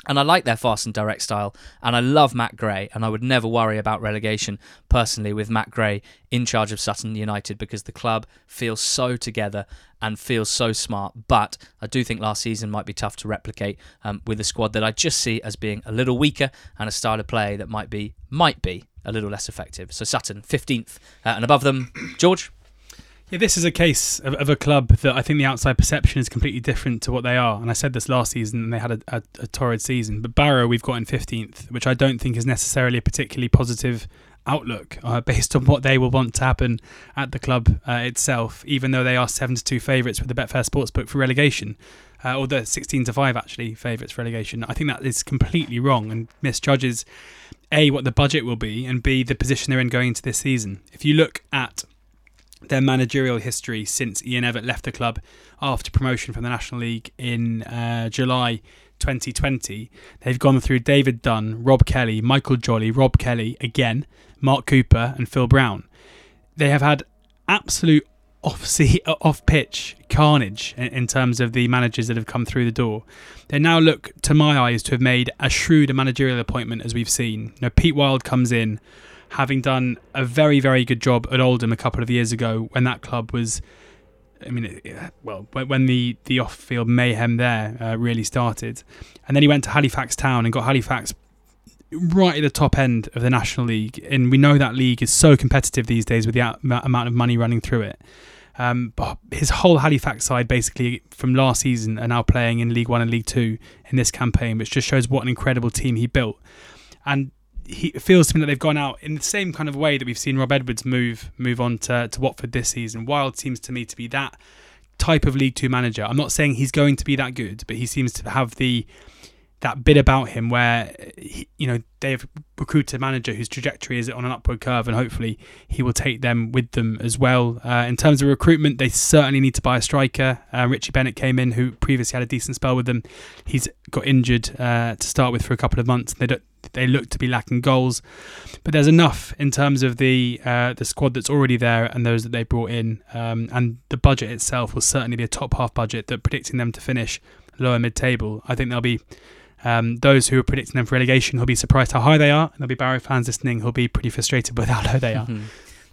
And I like their fast and direct style, and I love Matt Gray, and I would never worry about relegation personally with Matt Gray in charge of Sutton United because the club feels so together and feels so smart. But I do think last season might be tough to replicate um, with a squad that I just see as being a little weaker and a style of play that might be might be a little less effective. So Sutton 15th uh, and above them, George. Yeah, this is a case of, of, a club that I think the outside perception is completely different to what they are. And I said this last season, and they had a, a, a torrid season. But Barrow, we've got in 15th, which I don't think is necessarily a particularly positive outlook uh, based on what they will want to happen at the club uh, itself, even though they are 7 to 2 favourites with the Betfair Sportsbook for relegation. Uh, or the 16 to 5 actually favourites for relegation. I think that is completely wrong and misjudges A, what the budget will be, and B, the position they're in going into this season. If you look at their managerial history since Ian Evatt left the club after promotion from the National League in uh, July 2020. They've gone through David Dunn, Rob Kelly, Michael Jolly, Rob Kelly again, Mark Cooper, and Phil Brown. They have had absolute off pitch carnage in terms of the managers that have come through the door. They now look, to my eyes, to have made as shrewd a managerial appointment as we've seen. Now, Pete Wild comes in having done a very, very good job at Oldham a couple of years ago when that club was. I mean, well, when the, the off field mayhem there uh, really started. And then he went to Halifax Town and got Halifax right at the top end of the National League. And we know that league is so competitive these days with the amount of money running through it. Um, but his whole Halifax side, basically from last season, are now playing in League One and League Two in this campaign, which just shows what an incredible team he built. And he it feels to me that they've gone out in the same kind of way that we've seen Rob Edwards move move on to, to Watford this season. Wild seems to me to be that type of League Two manager. I'm not saying he's going to be that good, but he seems to have the that bit about him where he, you know they've recruited a manager whose trajectory is on an upward curve, and hopefully he will take them with them as well. Uh, in terms of recruitment, they certainly need to buy a striker. Uh, Richie Bennett came in, who previously had a decent spell with them. He's got injured uh, to start with for a couple of months. They don't, they look to be lacking goals, but there's enough in terms of the uh, the squad that's already there and those that they brought in, um, and the budget itself will certainly be a top half budget. That predicting them to finish lower mid table, I think they'll be um, those who are predicting them for relegation will be surprised how high they are, and there'll be Barrow fans listening who'll be pretty frustrated with how low they are. Mm-hmm.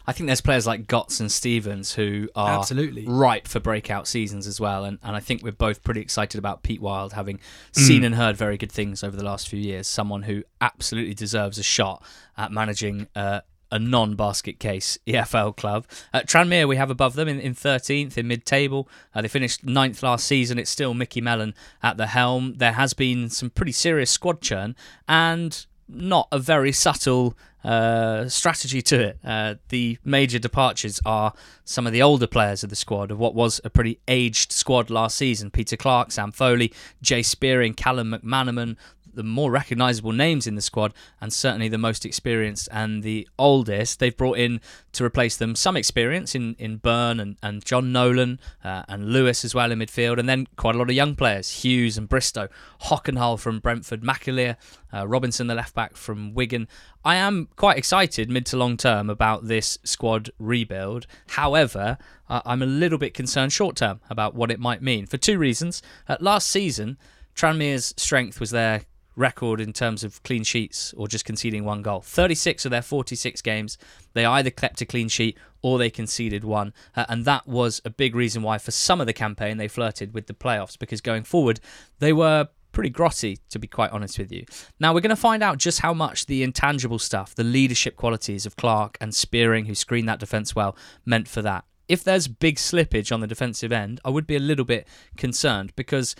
I think there's players like Gotts and Stevens who are absolutely ripe for breakout seasons as well, and, and I think we're both pretty excited about Pete Wild having seen mm. and heard very good things over the last few years. Someone who absolutely deserves a shot at managing uh, a non-basket case EFL club. At Tranmere, we have above them in, in 13th in mid-table. Uh, they finished ninth last season. It's still Micky Mellon at the helm. There has been some pretty serious squad churn and not a very subtle uh, strategy to it. Uh, the major departures are some of the older players of the squad of what was a pretty aged squad last season. Peter Clarke, Sam Foley, Jay Spearing, Callum McManaman, the more recognisable names in the squad, and certainly the most experienced and the oldest. They've brought in to replace them some experience in, in Byrne and, and Jon Nolan uh, and Lewis as well in midfield, and then quite a lot of young players Hughes and Bristow, Hockenhull from Brentford, McAleer, uh, Robinson, the left back from Wigan. I am quite excited mid to long term about this squad rebuild. However, I'm a little bit concerned short term about what it might mean for two reasons. Uh, last season, Tranmere's strength was their record in terms of clean sheets or just conceding one goal. 36 of their 46 games, they either kept a clean sheet or they conceded one. Uh, and that was a big reason why, for some of the campaign, they flirted with the playoffs because going forward, they were pretty grotty, to be quite honest with you. Now, we're going to find out just how much the intangible stuff, the leadership qualities of Clarke and Spearing, who screened that defence well, meant for that. If there's big slippage on the defensive end, I would be a little bit concerned because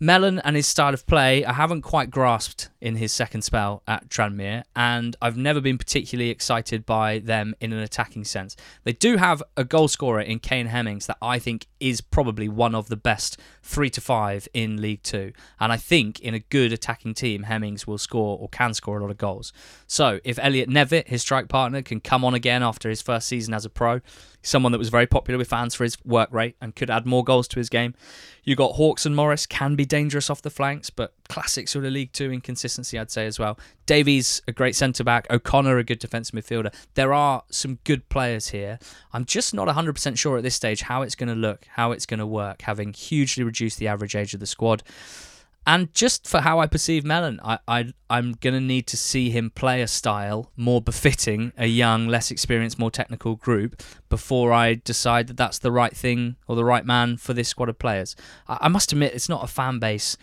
Mellon and his style of play, I haven't quite grasped in his second spell at Tranmere, and I've never been particularly excited by them in an attacking sense. They do have a goal scorer in Kane Hemmings that I think is probably one of the best three to five in League Two, and I think in a good attacking team, Hemmings will score or can score a lot of goals. So if Elliot Nevitt, his strike partner, can come on again after his first season as a pro, someone that was very popular with fans for his work rate and could add more goals to his game. You got Hawkes and Morris can be dangerous off the flanks, but classic sort of League Two inconsistency, I'd say as well. Davies, a great centre back. O'Connor, a good defensive midfielder. There are some good players here. I'm just not 100% sure at this stage how it's going to look, how it's going to work, having hugely reduced the average age of the squad. And just for how I perceive Mellon, I, I I'm gonna need to see him play a style more befitting a young, less experienced, more technical group before I decide that that's the right thing or the right man for this squad of players. I, I must admit, it's not a fan base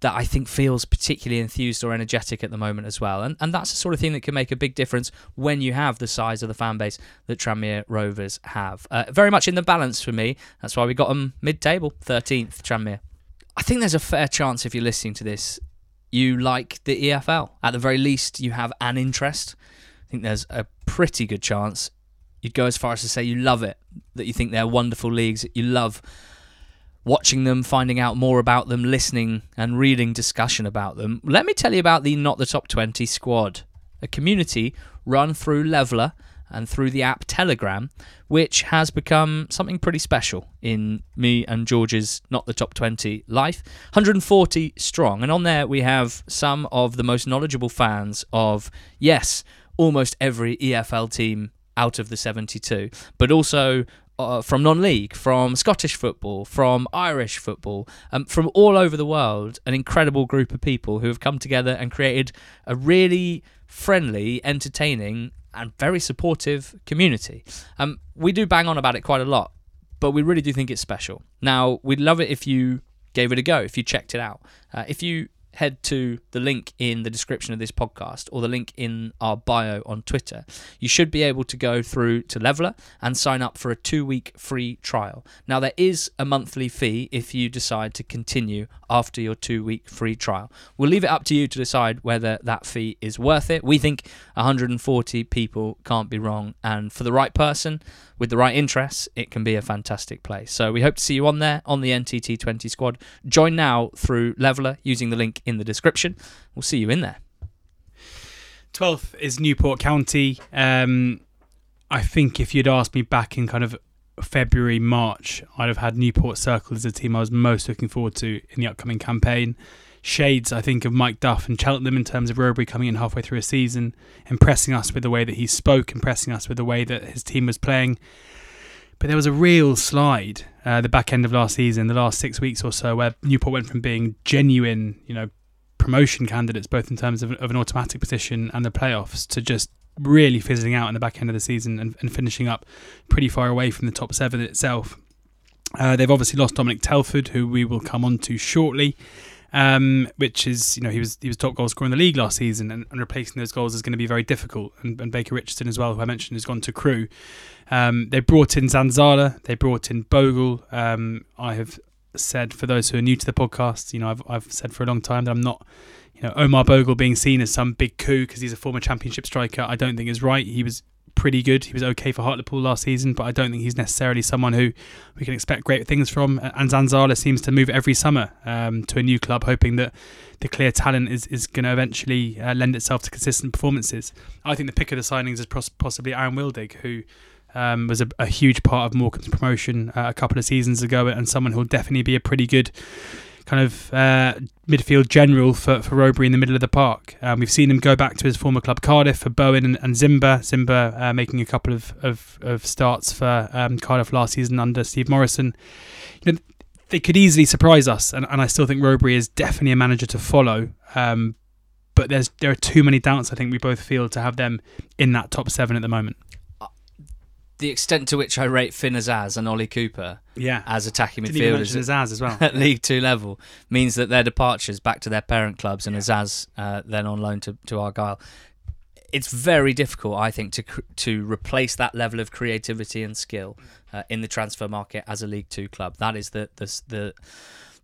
that I think feels particularly enthused or energetic at the moment as well. And and that's the sort of thing that can make a big difference when you have the size of the fan base that Tranmere Rovers have. Uh, very much in the balance for me. That's why we got them mid-table, 13th Tranmere. I think there's a fair chance if you're listening to this, you like the EFL. At the very least, you have an interest. I think there's a pretty good chance you'd go as far as to say you love it, that you think they're wonderful leagues, you love watching them, finding out more about them, listening and reading discussion about them. Let me tell you about the Not the Top 20 squad, a community run through Levellr and through the app Telegram, which has become something pretty special in me and George's Not the Top 20 life. 140 strong. And on there, we have some of the most knowledgeable fans of, yes, almost every EFL team out of the 72, but also uh, from non-league, from Scottish football, from Irish football, um, from all over the world. An incredible group of people who have come together and created a really friendly, entertaining, and very supportive community. Um, we do bang on about it quite a lot, but we really do think it's special. Now, we'd love it if you gave it a go, if you checked it out. Uh, if you head to the link in the description of this podcast or the link in our bio on Twitter, you should be able to go through to Levellr and sign up for a two week free trial. Now, there is a monthly fee if you decide to continue after your two week free trial. We'll leave it up to you to decide whether that fee is worth it. We think 140 people can't be wrong, and for the right person, with the right interests, it can be a fantastic place. So we hope to see you on there on the NTT20 squad. Join now through Levellr using the link in the description. We'll see you in there. 12th is Newport County. Um, I think if you'd asked me back in kind of February, March, I'd have had Newport Circle as a team I was most looking forward to in the upcoming campaign. Shades, I think, of Mike Duff and Cheltenham in terms of Rowberry coming in halfway through a season, impressing us with the way that he spoke, impressing us with the way that his team was playing. But there was a real slide uh, the back end of last season, the last six weeks or so, where Newport went from being genuine, you know, promotion candidates, both in terms of, of an automatic position and the playoffs, to just really fizzling out in the back end of the season and, and finishing up pretty far away from the top seven itself. Uh, they've obviously lost Dominic Telford, who we will come on to shortly. Um, which is, you know, he was he was top goal scorer in the league last season, and, and replacing those goals is going to be very difficult. And, and, Baker Richardson as well, who I mentioned, has gone to Crewe. Um, they brought in Zanzala, they brought in Bogle. Um, I have said for those who are new to the podcast, you know, I've I've said for a long time that I'm not you know, Omar Bogle being seen as some big coup because he's a former championship striker, I don't think is right. He was pretty good. He was okay for Hartlepool last season, but I don't think he's necessarily someone who we can expect great things from. And Zanzala seems to move every summer um, to a new club, hoping that the clear talent is, is going to eventually uh, lend itself to consistent performances. I think the pick of the signings is possibly Aaron Wildig, who um, was a, a, huge part of Morecambe's promotion uh, a couple of seasons ago, and someone who'll definitely be a pretty good kind of uh, midfield general for, for Rowberry in the middle of the park. Um, we've seen him go back to his former club Cardiff for Bowen and, and Zimba. Zimba uh, making a couple of, of, of starts for um, Cardiff last season under Steve Morison. You know, they could easily surprise us, and, and I still think Rowberry is definitely a manager to follow. Um, but there's there are too many doubts. I think we both feel to have them in that top seven at the moment the extent to which I rate Finn Azaz and Ollie Cooper yeah. as attacking Didn't midfielders Azaz as well. at League Two level means that their departures back to their parent clubs and yeah. Azaz uh, then on loan to, to Argyle. It's very difficult, I think, to to replace that level of creativity and skill uh, in the transfer market as a League Two club. That is the the, the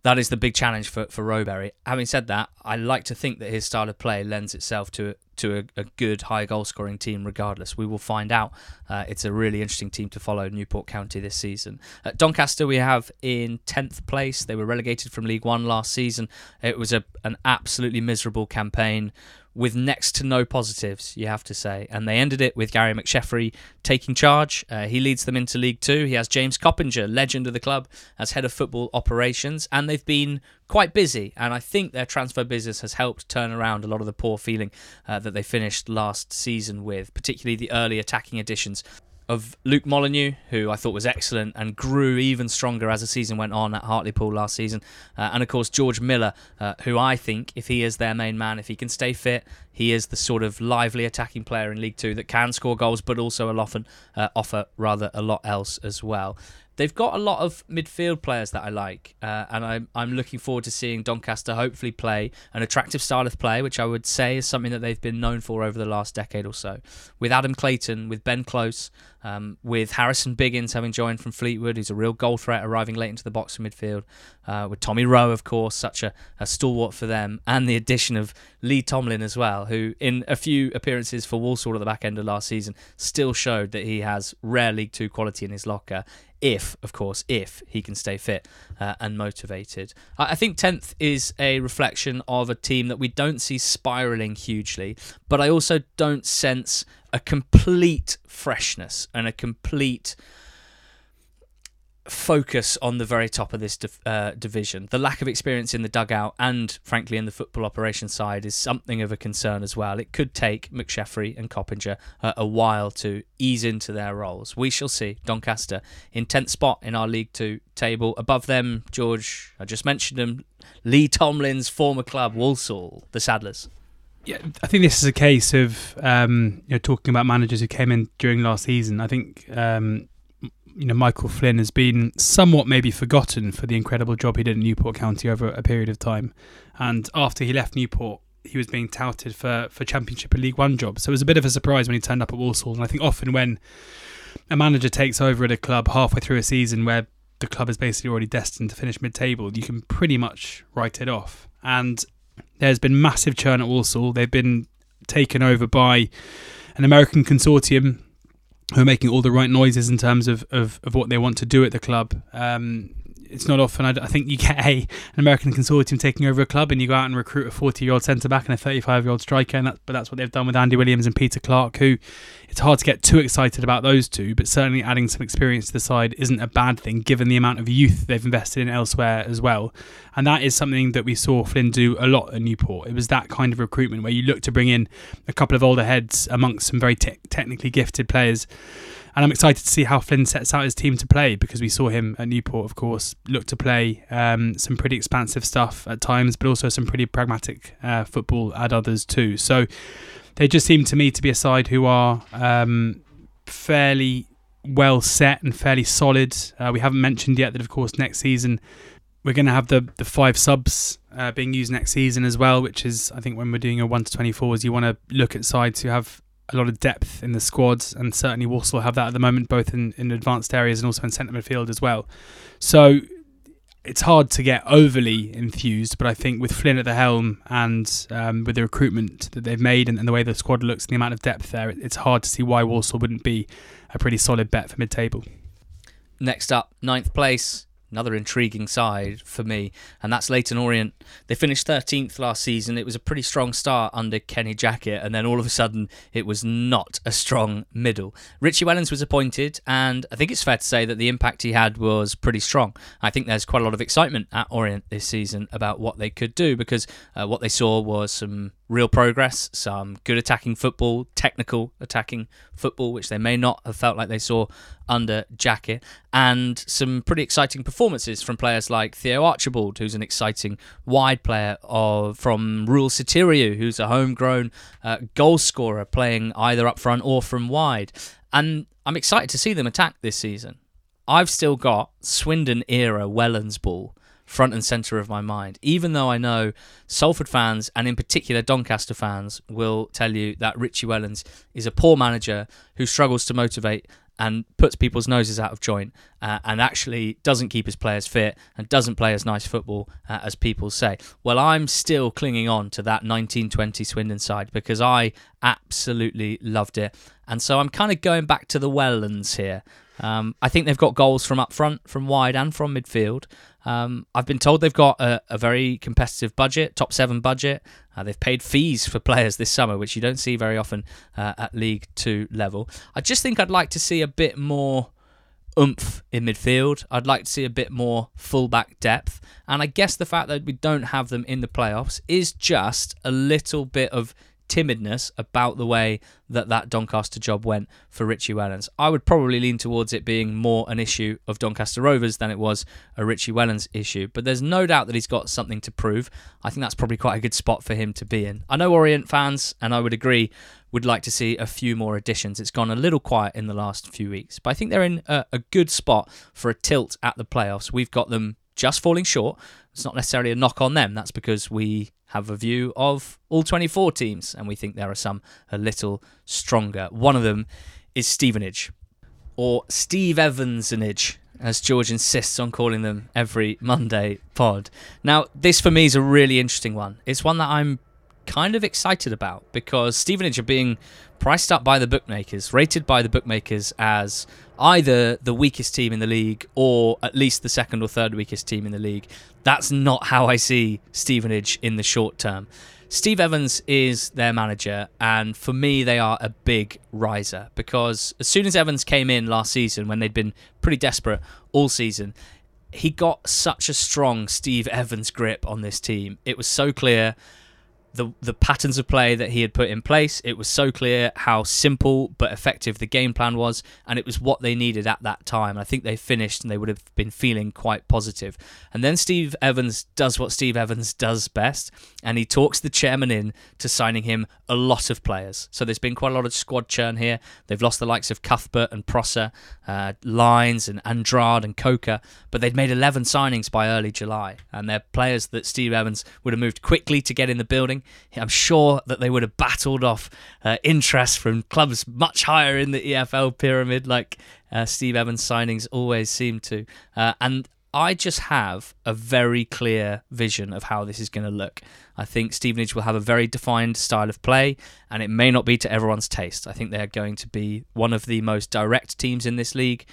that is the big challenge for for Rowberry. Having said that, I like to think that his style of play lends itself to to a, a good high goal scoring team. Regardless, we will find out. Uh, it's a really interesting team to follow, Newport County this season. At Doncaster, we have in tenth place. They were relegated from League One last season. It was a an absolutely miserable campaign with next to no positives, you have to say. And they ended it with Gary McSheffrey taking charge. Uh, he leads them into League Two. He has James Coppinger, legend of the club, as head of football operations. And they've been quite busy. And I think their transfer business has helped turn around a lot of the poor feeling uh, that they finished last season with, particularly the early attacking additions of Luke Molyneux, who I thought was excellent and grew even stronger as the season went on at Hartlepool last season. Uh, and of course, George Miller, uh, who I think, if he is their main man, if he can stay fit, he is the sort of lively attacking player in League Two that can score goals, but also will often uh, offer rather a lot else as well. They've got a lot of midfield players that I like, uh, and I'm, I'm looking forward to seeing Doncaster hopefully play an attractive style of play, which I would say is something that they've been known for over the last decade or so. With Adam Clayton, with Ben Close, um, with Harrison Biggins having joined from Fleetwood, who's a real goal threat, arriving late into the box for midfield, uh, with Tommy Rowe, of course, such a, a stalwart for them, and the addition of Lee Tomlin as well, who in a few appearances for Walsall at the back end of last season still showed that he has rare League Two quality in his locker if, of course, if he can stay fit uh, and motivated. I think 10th is a reflection of a team that we don't see spiraling hugely, but I also don't sense a complete freshness and a complete focus on the very top of this uh, division. The lack of experience in the dugout and, frankly, in the football operations side is something of a concern as well. It could take McSheffrey and Coppinger uh, a while to ease into their roles. We shall see. Doncaster in 10th spot in our League Two table. Above them, George, I just mentioned him, Lee Tomlin's former club, Walsall, the Saddlers. Yeah, I think this is a case of um, you know talking about managers who came in during last season. I think um, you know Michael Flynn has been somewhat maybe forgotten for the incredible job he did in Newport County over a period of time, and after he left Newport, he was being touted for for Championship and League One jobs. So it was a bit of a surprise when he turned up at Walsall. And I think often when a manager takes over at a club halfway through a season where the club is basically already destined to finish mid-table, you can pretty much write it off. And there's been massive churn at Walsall. They've been taken over by an American consortium who are making all the right noises in terms of, of, of what they want to do at the club. Um, it's not often. I, I, think you get a an American consortium taking over a club, and you go out and recruit a 40 year old centre back and a 35 year old striker, and that, but that's what they've done with Andy Williams and Peter Clarke, Who it's hard to get too excited about those two, but certainly adding some experience to the side isn't a bad thing, given the amount of youth they've invested in elsewhere as well. And that is something that we saw Flynn do a lot at Newport. It was that kind of recruitment where you look to bring in a couple of older heads amongst some very te- technically gifted players and I'm excited to see how Flynn sets out his team to play because we saw him at Newport, of course, look to play um, some pretty expansive stuff at times, but also some pretty pragmatic uh, football at others too. So they just seem to me to be a side who are um, fairly well set and fairly solid. Uh, we haven't mentioned yet that, of course, next season we're going to have the the five subs uh, being used next season as well, which is I think when we're doing a one to twenty fours, you want to look at sides who have a lot of depth in the squads, and certainly Walsall have that at the moment, both in, in advanced areas and also in centre midfield as well. So it's hard to get overly enthused, but I think with Flynn at the helm and um, with the recruitment that they've made and, and, the way the squad looks and the amount of depth there, it's hard to see why Walsall wouldn't be a pretty solid bet for mid-table. Next up, ninth place, another intriguing side for me, and that's Leyton Orient. They finished 13th last season. It was a pretty strong start under Kenny Jackett, and then all of a sudden it was not a strong middle. Richie Wellens was appointed, and I think it's fair to say that the impact he had was pretty strong. I think there's quite a lot of excitement at Orient this season about what they could do because uh, what they saw was some real progress, some good attacking football, technical attacking football, which they may not have felt like they saw under Jackett, and some pretty exciting performances from players like Theo Archibald, who's an exciting wide player, of from Ruel Sotiriou, who's a homegrown uh, goal scorer playing either up front or from wide. And I'm excited to see them attack this season. I've still got Swindon era Wellens ball front and centre of my mind, even though I know Salford fans and in particular Doncaster fans will tell you that Richie Wellens is a poor manager who struggles to motivate and puts people's noses out of joint uh, and actually doesn't keep his players fit and doesn't play as nice football uh, as people say. Well, I'm still clinging on to that 1920 Swindon side because I absolutely loved it. And so I'm kind of going back to the Wellens here. Um, I think they've got goals from up front, from wide, and from midfield. Um, I've been told they've got a, a, very competitive budget, top seven budget. Uh, they've paid fees for players this summer, which you don't see very often uh, at League Two level. I just think I'd like to see a bit more oomph in midfield. I'd like to see a bit more fullback depth. And I guess the fact that we don't have them in the playoffs is just a little bit of timidness about the way that that Doncaster job went for Richie Wellens. I would probably lean towards it being more an issue of Doncaster Rovers than it was a Richie Wellens issue. But there's no doubt that he's got something to prove. I think that's probably quite a good spot for him to be in. I know Orient fans, and I would agree, would like to see a few more additions. It's gone a little quiet in the last few weeks, but I think they're in a, a good spot for a tilt at the playoffs. We've got them just falling short. It's not necessarily a knock on them. That's because we have a view of all 24 teams, and we think there are some a little stronger. One of them is Stevenage, or Steve Evansonage, as George insists on calling them every Monday pod. Now, this for me is a really interesting one. It's one that I'm kind of excited about because Stevenage are being priced up by the bookmakers, rated by the bookmakers as either the weakest team in the league or at least the second or third weakest team in the league. That's not how I see Stevenage in the short term. Steve Evans is their manager, and for me, they are a big riser because as soon as Evans came in last season, when they'd been pretty desperate all season, he got such a strong Steve Evans grip on this team. It was so clear the the patterns of play that he had put in place. It was so clear how simple but effective the game plan was, and it was what they needed at that time. I think they finished and they would have been feeling quite positive. And then Steve Evans does what Steve Evans does best, and he talks the chairman in to signing him a lot of players. So there's been quite a lot of squad churn here. They've lost the likes of Cuthbert and Prosser, uh, Lines and Andrade and Coker, but they'd made 11 signings by early July, and they're players that Steve Evans would have moved quickly to get in the building. I'm sure that they would have battled off uh, interest from clubs much higher in the EFL pyramid, like uh, Steve Evans signings always seem to. Uh, and I just have a very clear vision of how this is going to look. I think Stevenage will have a very defined style of play, and it may not be to everyone's taste. I think they're going to be one of the most direct teams in this league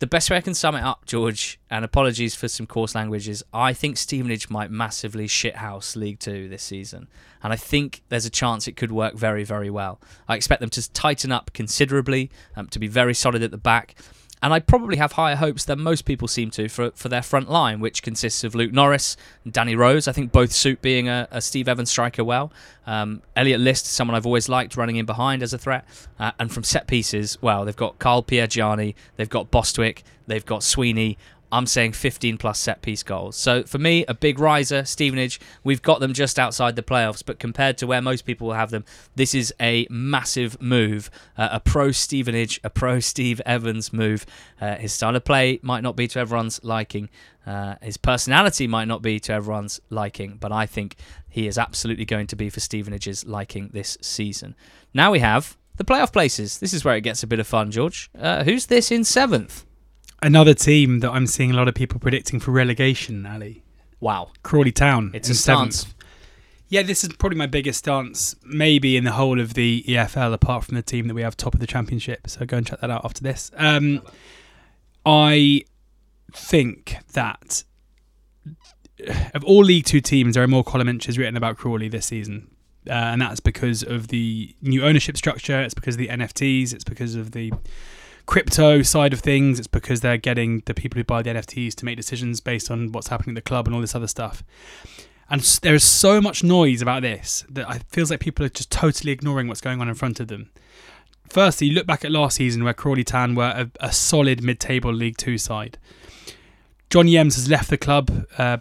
the best way I can sum it up, George, and apologies for some coarse language, is I think Stevenage might massively shithouse League Two this season. And I think there's a chance it could work very, very well. I expect them to tighten up considerably, um, to be very solid at the back. And I probably have higher hopes than most people seem to for, for their front line, which consists of Luke Norris and Danny Rose. I think both suit being a, a Steve Evans striker well. Um, Elliot List, someone I've always liked running in behind as a threat. Uh, and from set pieces, well, they've got Carl Piergianni, they've got Bostwick, they've got Sweeney. I'm saying 15 plus set piece goals. So for me, a big riser, Stevenage. We've got them just outside the playoffs, but compared to where most people will have them, this is a massive move. Uh, a pro Stevenage, a pro Steve Evans move. Uh, his style of play might not be to everyone's liking. Uh, his personality might not be to everyone's liking, but I think he is absolutely going to be for Stevenage's liking this season. Now we have the playoff places. This is where it gets a bit of fun, George. Uh, who's this in seventh? Another team that I'm seeing a lot of people predicting for relegation, Ali. Wow. Crawley Town. It's a seventh. Stance. Yeah, this is probably my biggest stance, maybe in the whole of the EFL, apart from the team that we have top of the championship. So go and check that out after this. Um, I think that of all League Two teams, there are more column inches written about Crawley this season. Uh, and that's because of the new ownership structure. It's because of the NFTs. It's because of the crypto side of things. It's because they're getting the people who buy the NFTs to make decisions based on what's happening at the club and all this other stuff. And there is so much noise about this that it feels like people are just totally ignoring what's going on in front of them. Firstly, look back at last season where Crawley Town were a, a solid mid-table League Two side. John Yems has left the club uh,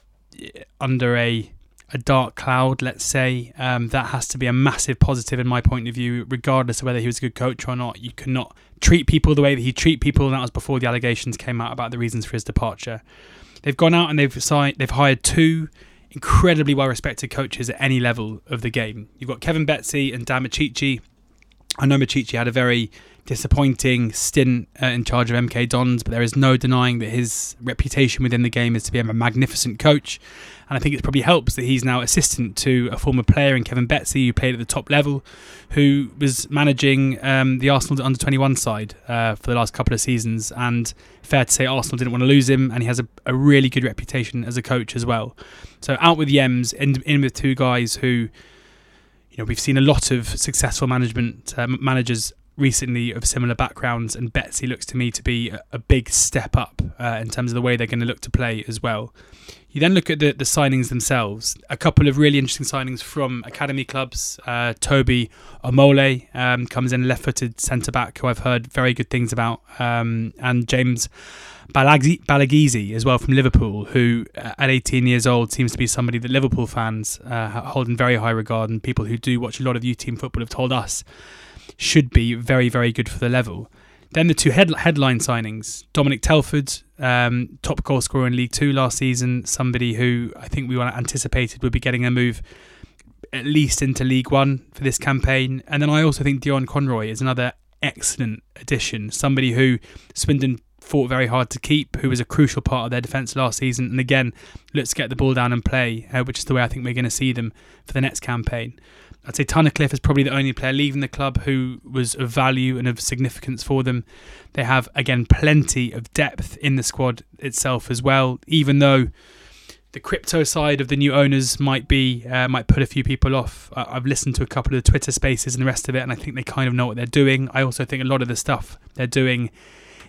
under a a dark cloud, let's say. Um, that has to be a massive positive in my point of view, regardless of whether he was a good coach or not. You cannot treat people the way that he treat people, and that was before the allegations came out about the reasons for his departure. They've gone out and they've signed, they've hired two incredibly well respected coaches at any level of the game. You've got Kevin Betsy and Dan Micciche, I know Micciche had a very disappointing stint uh, in charge of MK Dons, but there is no denying that his reputation within the game is to be a magnificent coach. And I think it probably helps that he's now assistant to a former player in Kevin Betsy, who played at the top level, who was managing um, the Arsenal under 21 side uh, for the last couple of seasons. And fair to say, Arsenal didn't want to lose him, and he has a, a really good reputation as a coach as well. So out with Yems, in, in with two guys who you know, we've seen a lot of successful management uh, managers recently of similar backgrounds, and Betsy looks to me to be a, big step up uh, in terms of the way they're going to look to play as well. You then look at the, the signings themselves. A couple of really interesting signings from academy clubs. Uh, Toby Omole um, comes in left-footed centre back, who I've heard very good things about, um, and James Balagizi as well from Liverpool, who uh, at 18 years old seems to be somebody that Liverpool fans uh, hold in very high regard, and people who do watch a lot of youth team football have told us should be very, very good for the level. Then the two head- headline signings Dominic Telford, um, top goal scorer in League Two last season, somebody who I think we anticipated would be getting a move at least into League One for this campaign. And then I also think Dion Conroy is another excellent addition, somebody who Swindon fought very hard to keep, who was a crucial part of their defence last season. And again, let's get the ball down and play, uh, which is the way I think we're going to see them for the next campaign. I'd say Tunnicliffe is probably the only player leaving the club who was of value and of significance for them. They have, again, plenty of depth in the squad itself as well, even though the crypto side of the new owners might be uh, might put a few people off. I've listened to a couple of the Twitter spaces and the rest of it, and I think they kind of know what they're doing. I also think a lot of the stuff they're doing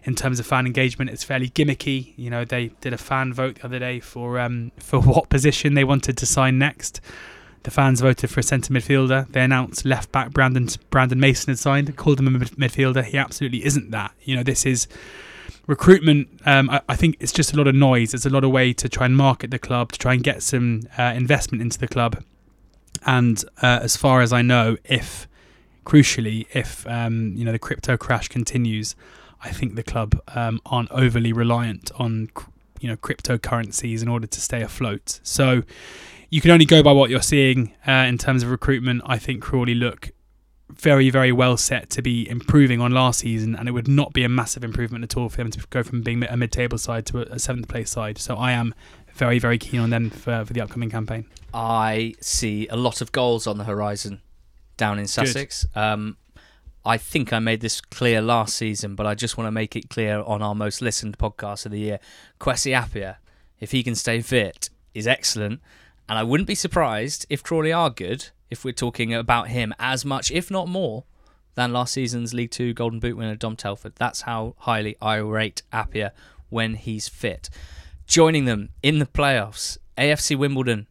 in terms of fan engagement is fairly gimmicky. You know, they did a fan vote the other day for um, for what position they wanted to sign next. The fans voted for a centre midfielder. They announced left back Brandon Brandon Mason had signed, called him a midfielder. He absolutely isn't that. You know, this is recruitment. Um, I, I, think it's just a lot of noise. It's a lot of way to try and market the club, to try and get some uh, investment into the club. And uh, as far as I know, if crucially, if um, you know the crypto crash continues, I think the club um, aren't overly reliant on you know cryptocurrencies in order to stay afloat. So you can only go by what you're seeing uh, in terms of recruitment. I think Crawley look very, very well set to be improving on last season, and it would not be a massive improvement at all for them to go from being a mid-table side to a seventh place side. So I am very, very keen on them for, for the upcoming campaign. I see a lot of goals on the horizon down in Sussex. Um, I think I made this clear last season, but I just want to make it clear on our most listened podcast of the year. Kwesi Appiah, if he can stay fit, is excellent. And I wouldn't be surprised if Crawley are good, if we're talking about him as much, if not more, than last season's League Two Golden Boot winner Dom Telford. That's how highly I rate Appiah when he's fit. Joining them in the playoffs, AFC Wimbledon.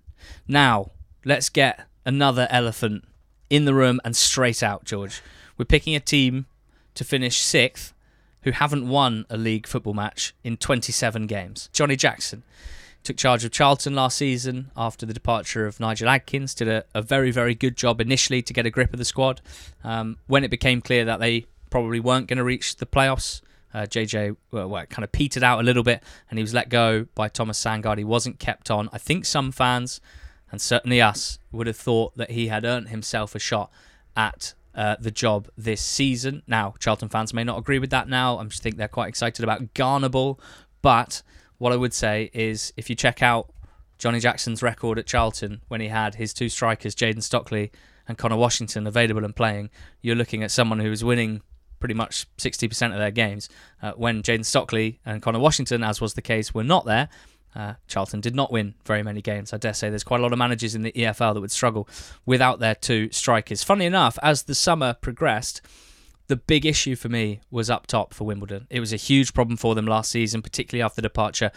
Now, let's get another elephant in the room and straight out, George. We're picking a team to finish sixth who haven't won a league football match in 27 games. Johnny Jackson took charge of Charlton last season after the departure of Nigel Adkins. Did a, a very, very good job initially to get a grip of the squad. Um, when it became clear that they probably weren't going to reach the playoffs, uh, JJ well, well, kind of petered out a little bit and he was let go by Thomas Sandgaard. He wasn't kept on. I think some fans, and certainly us, would have thought that he had earned himself a shot at uh, the job this season. Now, Charlton fans may not agree with that now. I just think they're quite excited about Garnable, but what I would say is if you check out Johnny Jackson's record at Charlton when he had his two strikers, Jayden Stockley and Conor Washington, available and playing, you're looking at someone who was winning pretty much 60% of their games. Uh, when Jayden Stockley and Conor Washington, as was the case, were not there, uh, Charlton did not win very many games. I dare say there's quite a lot of managers in the EFL that would struggle without their two strikers. Funny enough, as the summer progressed, the big issue for me was up top for Wimbledon. It was a huge problem for them last season, particularly after the departure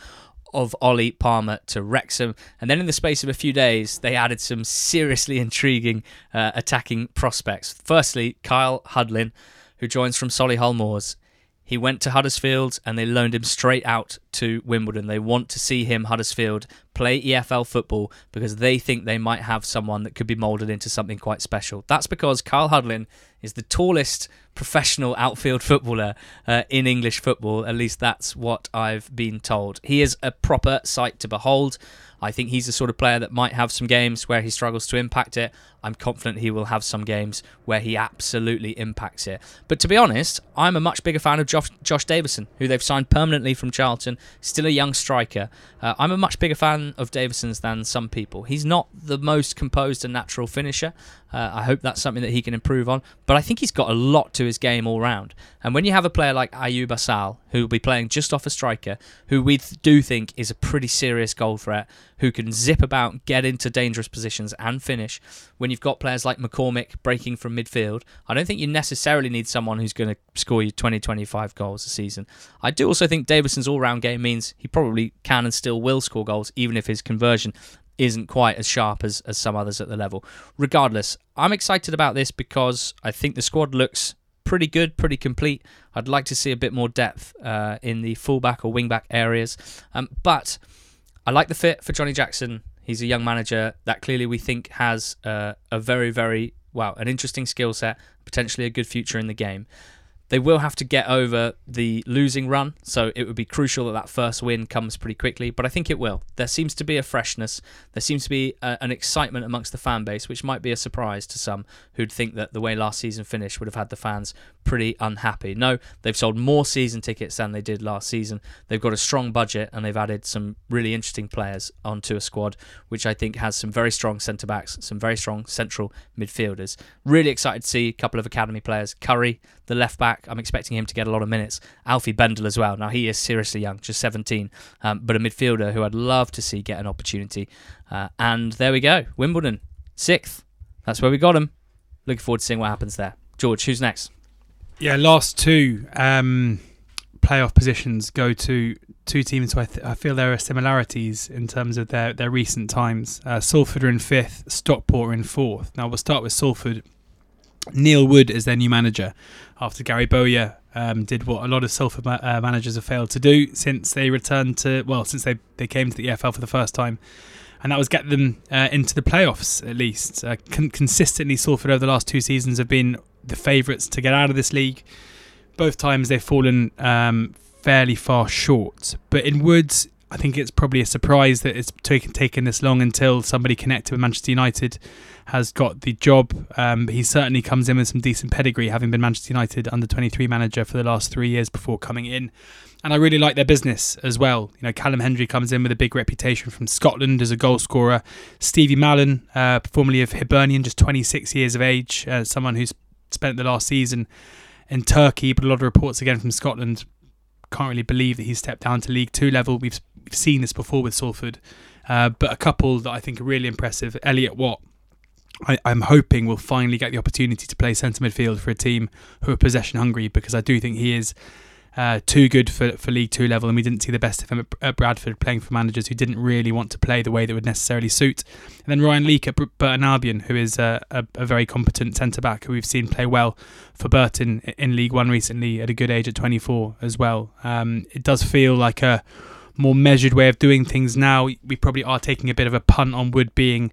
of Ollie Palmer to Wrexham. And then in the space of a few days, they added some seriously intriguing uh, attacking prospects. Firstly, Kyle Hudlin, who joins from Solihull Moors. He went to Huddersfield and they loaned him straight out to Wimbledon. They want to see him, Huddersfield, play EFL football because they think they might have someone that could be moulded into something quite special. That's because Carl Hudlin is the tallest professional outfield footballer uh, in English football. At least that's what I've been told. He is a proper sight to behold. I think he's the sort of player that might have some games where he struggles to impact it. I'm confident he will have some games where he absolutely impacts it. But to be honest, I'm a much bigger fan of Josh, Josh Davison, who they've signed permanently from Charlton, still a young striker. Uh, I'm a much bigger fan of Davison's than some people. He's not the most composed and natural finisher. Uh, I hope that's something that he can improve on. But I think he's got a lot to his game all round. And when you have a player like Ayoub Assal, who will be playing just off a striker, who we do think is a pretty serious goal threat, who can zip about, get into dangerous positions, and finish, when you've got players like McCormick breaking from midfield, I don't think you necessarily need someone who's going to score you 20, 25 goals a season. I do also think Davison's all round game means he probably can and still will score goals, even if his conversion isn't quite as sharp as, as some others at the level. Regardless, I'm excited about this because I think the squad looks pretty good, pretty complete. I'd like to see a bit more depth uh, in the fullback or wingback areas. Um, but I like the fit for Johnny Jackson. He's a young manager that clearly we think has uh, a very, very, well, an interesting skill set, potentially a good future in the game. They will have to get over the losing run, so it would be crucial that that first win comes pretty quickly, but I think it will. There seems to be a freshness, there seems to be a, an excitement amongst the fan base, which might be a surprise to some who'd think that the way last season finished would have had the fans pretty unhappy. No, they've sold more season tickets than they did last season. They've got a strong budget and they've added some really interesting players onto a squad, which I think has some very strong centre backs, some very strong central midfielders. Really excited to see a couple of academy players. Currie, the left back, I'm expecting him to get a lot of minutes. Alfie Bendle as well. Now he is seriously young, just 17, um, but a midfielder who I'd love to see get an opportunity. Uh, and there we go, Wimbledon, sixth. That's where we got him. Looking forward to seeing what happens there. George, who's next? Yeah, last two um, playoff positions go to two teams who I, th- I, feel there are similarities in terms of their, their recent times. Uh, Salford are in fifth, Stockport are in fourth. Now we'll start with Salford. Neil Wood is their new manager after Gary Bowyer um, did what a lot of Salford ma- uh, managers have failed to do since they returned to, well, since they, they came to the EFL for the first time and that was get them uh, into the playoffs at least. Uh, con- consistently, Salford over the last two seasons have been the favourites to get out of this league. Both times they've fallen um, fairly far short. But in Woods, I think it's probably a surprise that it's taken taken this long until somebody connected with Manchester United has got the job. Um, he certainly comes in with some decent pedigree, having been Manchester United under 23 manager for the last three years before coming in. And I really like their business as well. You know, Callum Hendry comes in with a big reputation from Scotland as a goal scorer. Stevie Mallan, uh, formerly of Hibernian, just 26 years of age, uh, someone who's spent the last season in Turkey, but a lot of reports again from Scotland can't really believe that he's stepped down to League Two level. We've, we've seen this before with Salford, uh, but a couple that I think are really impressive. Elliot Watt, I, am hoping will finally get the opportunity to play centre midfield for a team who are possession hungry because I do think he is uh, too good for, for League Two level, and we didn't see the best of him at, at, Bradford playing for managers who didn't really want to play the way that would necessarily suit. And then Ryan Leake at Burton Albion, who is a, a, a very competent centre back who we've seen play well for Burton in League One recently at a good age at 24 as well. Um, it does feel like a more measured way of doing things now. We probably are taking a bit of a punt on Wood being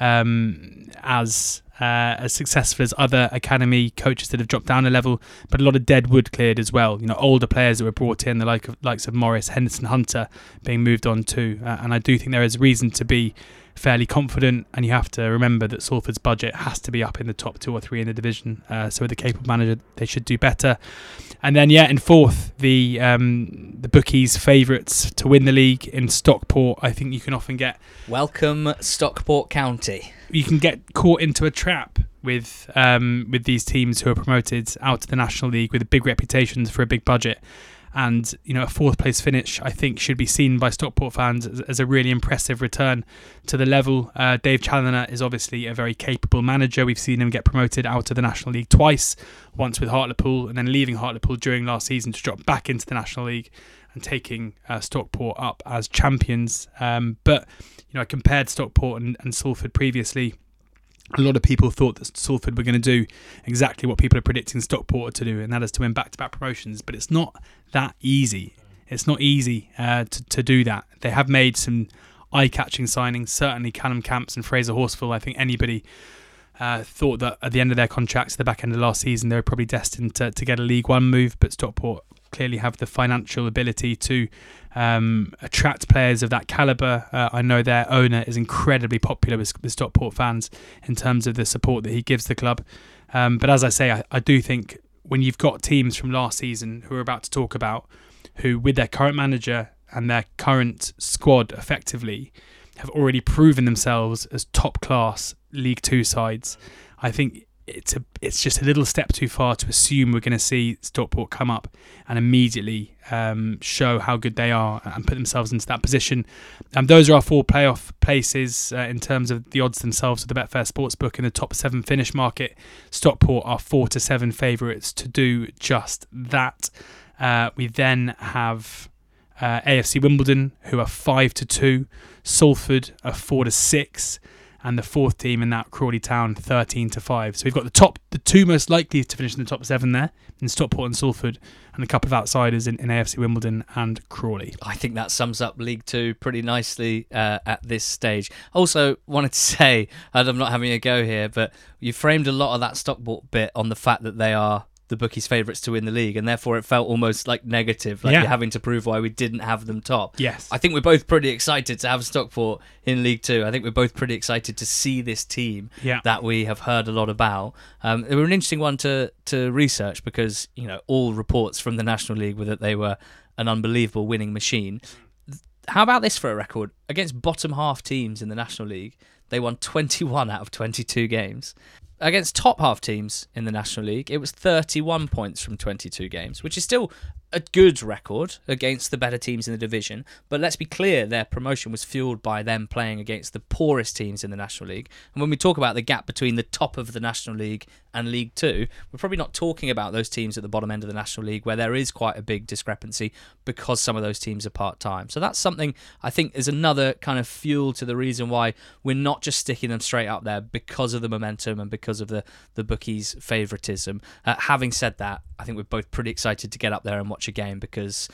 um, as uh, as successful as other academy coaches that have dropped down a level, but a lot of dead wood cleared as well. You know, older players that were brought in, the like of, likes of Morris, Henderson, Hunter, being moved on too. Uh, and I do think there is reason to be fairly confident. And you have to remember that Salford's budget has to be up in the top two or three in the division. Uh, so with a capable manager, they should do better. And then yeah, in fourth, the um, the bookies' favourites to win the league in Stockport. I think you can often get welcome Stockport County you can get caught into a trap with um, with these teams who are promoted out to the National League with big reputations for a big budget. And you know, a fourth place finish, I think, should be seen by Stockport fans as, as a really impressive return to the level. Uh, Dave Challinor is obviously a very capable manager. We've seen him get promoted out to the National League twice, once with Hartlepool, and then leaving Hartlepool during last season to drop back into the National League and taking uh, Stockport up as champions. Um, but you know, I compared Stockport and, and Salford previously. A lot of people thought that Salford were going to do exactly what people are predicting Stockport to do, and that is to win back-to-back promotions. But it's not that easy. It's not easy uh, to to do that. They have made some eye-catching signings. Certainly, Callum Camps and Fraser Horsfall. I think anybody uh, thought that at the end of their contracts, at the back end of last season, they were probably destined to, to get a League One move, but Stockport clearly have the financial ability to um, attract players of that caliber. Uh, I know their owner is incredibly popular with the Stockport fans in terms of the support that he gives the club. Um, but as I say, I, I do think when you've got teams from last season who we're about to talk about, who with their current manager and their current squad effectively have already proven themselves as top class League Two sides, I think it's a it's just a little step too far to assume we're going to see Stockport come up and immediately um, show how good they are and put themselves into that position. And um, those are our four playoff places uh, in terms of the odds themselves for the Betfair Sportsbook in the top seven finish market. Stockport are four to seven favourites to do just that. Uh, we then have uh, AFC Wimbledon who are five to two, Salford are four to six and the fourth team in that Crawley Town 13 to 5. So we've got the top the two most likely to finish in the top 7 there in Stockport and Salford and a couple of outsiders in, in AFC Wimbledon and Crawley. I think that sums up League 2 pretty nicely uh, at this stage. Also wanted to say and I'm not having a go here but you framed a lot of that Stockport bit on the fact that they are the bookies' favourites to win the league, and therefore it felt almost like negative, like yeah. you're having to prove why we didn't have them top. Yes, I think we're both pretty excited to have Stockport in League Two. I think we're both pretty excited to see this team yeah. that we have heard a lot about. Um, they were an interesting one to to research because you know all reports from the National League were that they were an unbelievable winning machine. How about this for a record against bottom half teams in the National League? They won 21 out of 22 games. Against top half teams in the National League, it was 31 points from 22 games, which is still a good record against the better teams in the division. But let's be clear, their promotion was fueled by them playing against the poorest teams in the National League. And when we talk about the gap between the top of the National League and League Two, we're probably not talking about those teams at the bottom end of the National League where there is quite a big discrepancy because some of those teams are part time. So that's something I think is another kind of fuel to the reason why we're not just sticking them straight up there because of the momentum and because of the, the bookies' favouritism. Uh, having said that, I think we're both pretty excited to get up there and watch a game because,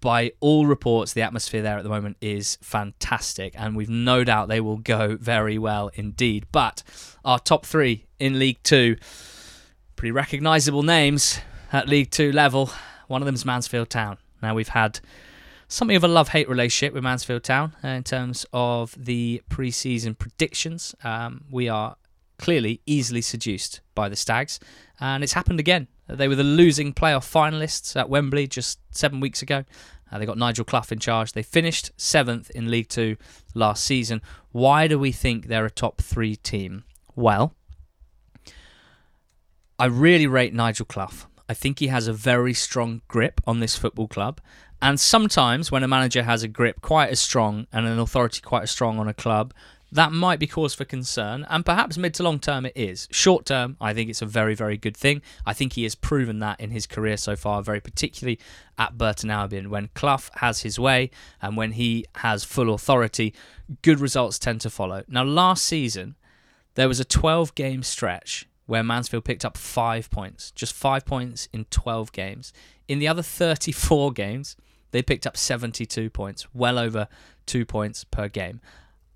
by all reports, the atmosphere there at the moment is fantastic, and we've no doubt they will go very well indeed. But our top three in League Two, pretty recognisable names at League Two level. One of them is Mansfield Town. Now we've had something of a love hate relationship with Mansfield Town uh, in terms of the pre season predictions. Um, we are clearly easily seduced by the Stags, and it's happened again. They were the losing playoff finalists at Wembley just seven weeks ago. Uh, they got Nigel Clough in charge. They finished seventh in League Two last season. Why do we think they're a top three team? Well, I really rate Nigel Clough. I think he has a very strong grip on this football club. And sometimes when a manager has a grip quite as strong and an authority quite as strong on a club, that might be cause for concern, and perhaps mid to long term it is. Short term, I think it's a very, very good thing. I think he has proven that in his career so far, very particularly at Burton Albion. When Clough has his way and when he has full authority, good results tend to follow. Now, last season, there was a 12 game stretch where Mansfield picked up five points, just five points in 12 games. In the other 34 games, they picked up 72 points, well over two points per game.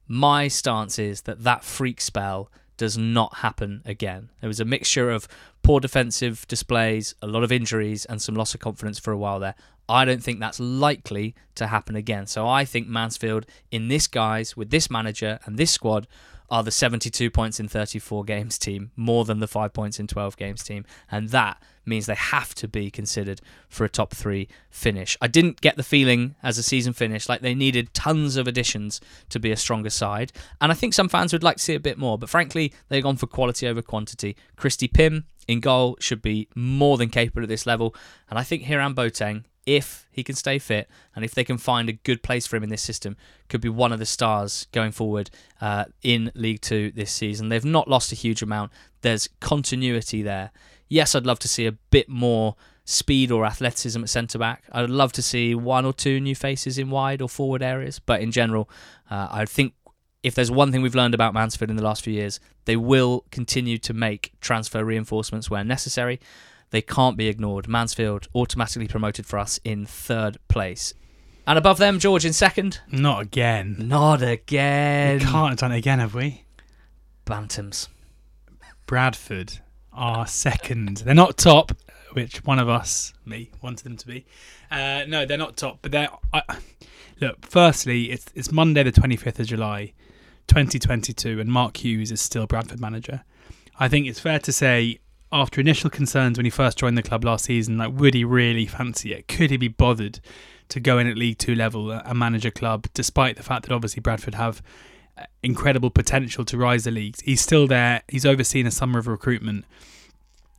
My stance is that that freak spell does not happen again. There was a mixture of poor defensive displays, a lot of injuries, and some loss of confidence for a while there. I don't think that's likely to happen again. So I think Mansfield, in this guise, with this manager and this squad, are the 72 points in 34 games team more than the 5 points in 12 games team and that means they have to be considered for a top 3 finish. I didn't get the feeling as a season finished like they needed tons of additions to be a stronger side and I think some fans would like to see a bit more but frankly they've gone for quality over quantity. Christy Pym in goal should be more than capable at this level and I think Hiram Boateng if he can stay fit and if they can find a good place for him in this system, could be one of the stars going forward uh, in League Two this season. They've not lost a huge amount. There's continuity there. Yes, I'd love to see a bit more speed or athleticism at centre back. I'd love to see one or two new faces in wide or forward areas, but in general, uh, I think if there's one thing we've learned about Mansfield in the last few years, they will continue to make transfer reinforcements where necessary. They can't be ignored. Mansfield automatically promoted for us in third place. And above them, George in second. Not again. Not again. We can't have done it again, have we? Bantams. Bradford are second. They're not top, which one of us, me, wanted them to be. Uh, no, they're not top, but they're. Uh, look, firstly, it's it's Monday the twenty fifth of July, twenty twenty two, and Mark Hughes is still Bradford manager. I think it's fair to say, after initial concerns when he first joined the club last season, like would he really fancy it? Could he be bothered to go in at League Two level and manage a club, despite the fact that obviously Bradford have uh, incredible potential to rise the leagues. He's still there. He's overseen a summer of recruitment.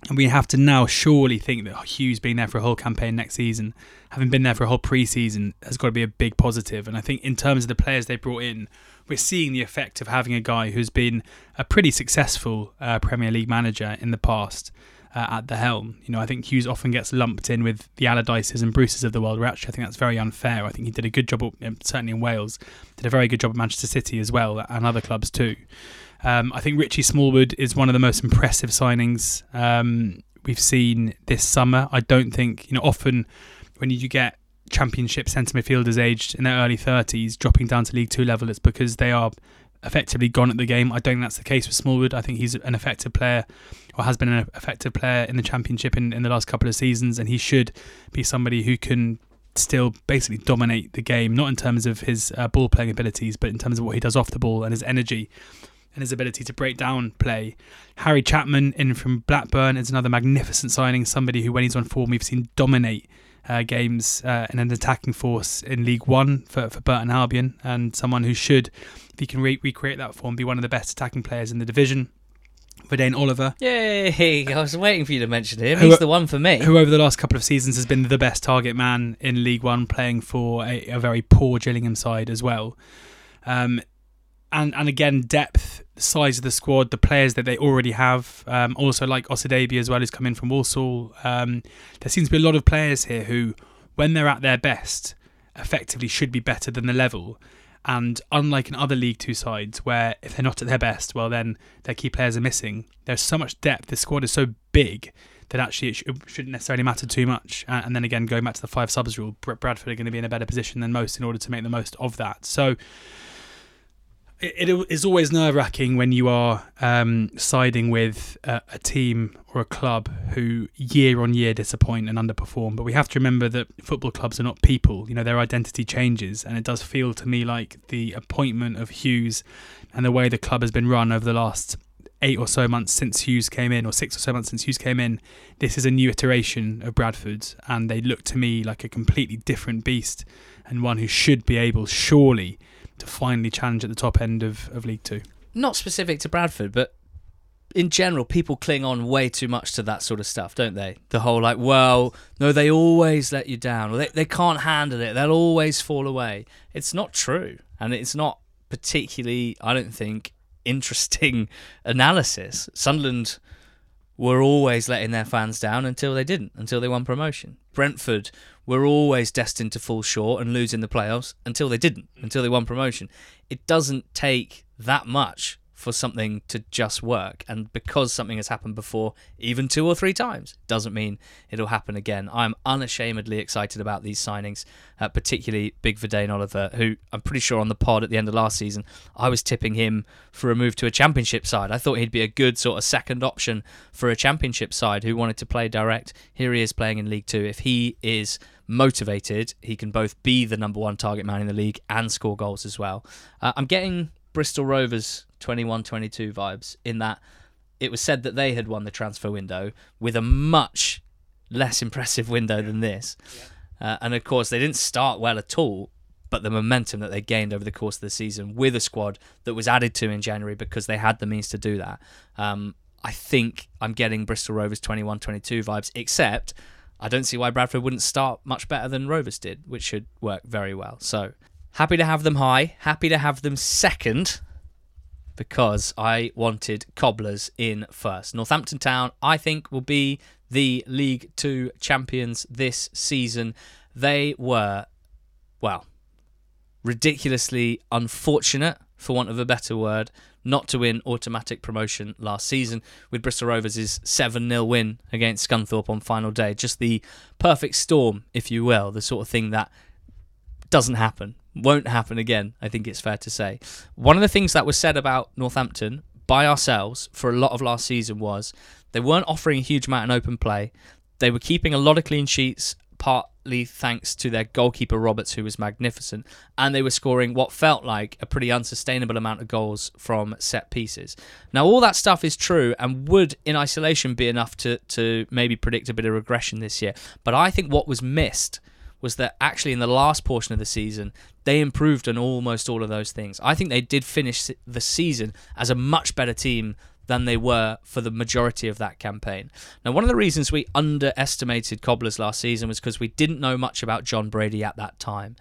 And we have to now surely think that Hughes being there for a whole campaign next season, having been there for a whole pre-season, has got to be a big positive. And I think in terms of the players they brought in, we're seeing the effect of having a guy who's been a pretty successful uh, Premier League manager in the past uh, at the helm. You know, I think Hughes often gets lumped in with the Allardyces and Bruces of the world, where actually I think that's very unfair. I think he did a good job, certainly in Wales, did a very good job at Manchester City as well, and other clubs too. Um, I think Richie Smallwood is one of the most impressive signings um, we've seen this summer. I don't think, you know, often when you get championship centre midfielders aged in their early 30s dropping down to League Two level, it's because they are effectively gone at the game. I don't think that's the case with Smallwood. I think he's an effective player, or has been an effective player in the Championship in, in the last couple of seasons, and he should be somebody who can still basically dominate the game, not in terms of his uh, ball playing abilities, but in terms of what he does off the ball and his energy and his ability to break down play. Harry Chapman in from Blackburn is another magnificent signing, somebody who, when he's on form, we've seen dominate uh, games uh, in an attacking force in League One for, for Burton Albion, and someone who should, if he can re- recreate that form, be one of the best attacking players in the division. Vadaine Oliver. Yay! I was waiting for you to mention him. He's who, the one for me. Who, over the last couple of seasons, has been the best target man in League One, playing for a, a very poor Gillingham side as well. Um, and and again depth, size of the squad, the players that they already have. Um, also like Osadebe as well, who's come in from Walsall. Um, there seems to be a lot of players here who, when they're at their best, effectively should be better than the level. And unlike in other League Two sides, where if they're not at their best, well then their key players are missing. There's so much depth. The squad is so big that actually it, sh- it shouldn't necessarily matter too much. And then again, going back to the five subs rule, Bradford are going to be in a better position than most in order to make the most of that. So it, is always nerve wracking when you are um, siding with a, a, team or a club who year on year disappoint and underperform. But we have to remember that football clubs are not people. You know, their identity changes, and it does feel to me like the appointment of Hughes and the way the club has been run over the last eight or so months since Hughes came in, or six or so months since Hughes came in, this is a new iteration of Bradford, and they look to me like a completely different beast and one who should be able, surely to finally challenge at the top end of, of League Two. Not specific to Bradford, but in general, people cling on way too much to that sort of stuff, don't they? The whole like, well, no, they always let you down, they, they can't handle it, they'll always fall away. It's not true. And it's not particularly, I don't think, interesting analysis. Sunderland were always letting their fans down until they didn't, until they won promotion. Brentford were always destined to fall short and lose in the playoffs until they didn't, until they won promotion. It doesn't take that much for something to just work. And because something has happened before, even two or three times, doesn't mean it'll happen again. I'm unashamedly excited about these signings, uh, particularly Big Vadaine Oliver, who I'm pretty sure on the pod at the end of last season, I was tipping him for a move to a championship side. I thought he'd be a good sort of second option for a championship side who wanted to play direct. Here he is playing in League Two. If he is motivated, he can both be the number one target man in the league and score goals as well. Uh, I'm getting Bristol Rovers 21 22 vibes in that it was said that they had won the transfer window with a much less impressive window than this. Uh, and of course, they didn't start well at all, but the momentum that they gained over the course of the season with a squad that was added to in January because they had the means to do that. Um, I think I'm getting Bristol Rovers 21 22 vibes, except I don't see why Bradford wouldn't start much better than Rovers did, which should work very well. So happy to have them high, happy to have them second because I wanted Cobblers in first. Northampton Town, I think, will be the League Two champions this season. They were, well, ridiculously unfortunate, for want of a better word, not to win automatic promotion last season with Bristol Rovers' 7 0 win against Scunthorpe on final day. Just the perfect storm, if you will, the sort of thing that doesn't happen, won't happen again, I think it's fair to say. One of the things that was said about Northampton by ourselves for a lot of last season was they weren't offering a huge amount in open play. They were keeping a lot of clean sheets, partly thanks to their goalkeeper Roberts, who was magnificent, and they were scoring what felt like a pretty unsustainable amount of goals from set pieces. Now, all that stuff is true and would, in isolation, be enough to, to maybe predict a bit of regression this year. But I think what was missed was that actually in the last portion of the season, they improved on almost all of those things. I think they did finish the season as a much better team than they were for the majority of that campaign. Now, one of the reasons we underestimated Cobblers last season was because we didn't know much about John Brady at that time.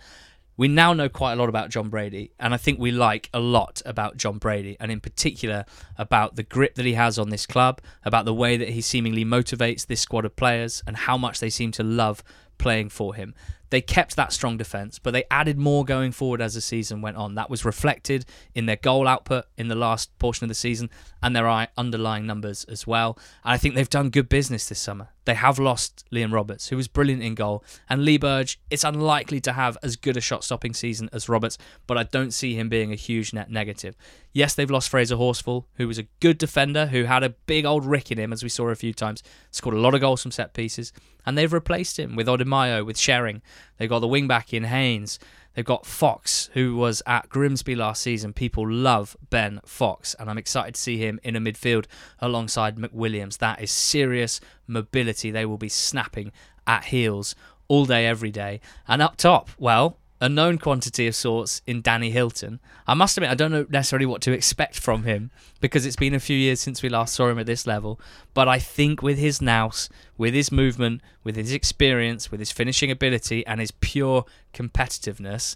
We now know quite a lot about John Brady, and I think we like a lot about John Brady, and in particular about the grip that he has on this club, about the way that he seemingly motivates this squad of players, and how much they seem to love playing for him. They kept that strong defence, but they added more going forward as the season went on. That was reflected in their goal output in the last portion of the season and their underlying numbers as well. And I think they've done good business this summer. They have lost Liam Roberts, who was brilliant in goal, and Lee Burge. It's unlikely to have as good a shot stopping season as Roberts, but I don't see him being a huge net negative. Yes, they've lost Fraser Horsfall, who was a good defender, who had a big old rick in him, as we saw a few times, scored a lot of goals from set pieces, and they've replaced him with Odimayo, with Sherring. They've got the wing back in Haynes. They've got Fox, who was at Grimsby last season. People love Ben Fox, and I'm excited to see him in a midfield alongside McWilliams. That is serious mobility. They will be snapping at heels all day, every day. And up top, well, a known quantity of sorts in Danny Hylton. I must admit, I don't know necessarily what to expect from him because it's been a few years since we last saw him at this level. But I think with his nous, with his movement, with his experience, with his finishing ability, and his pure competitiveness,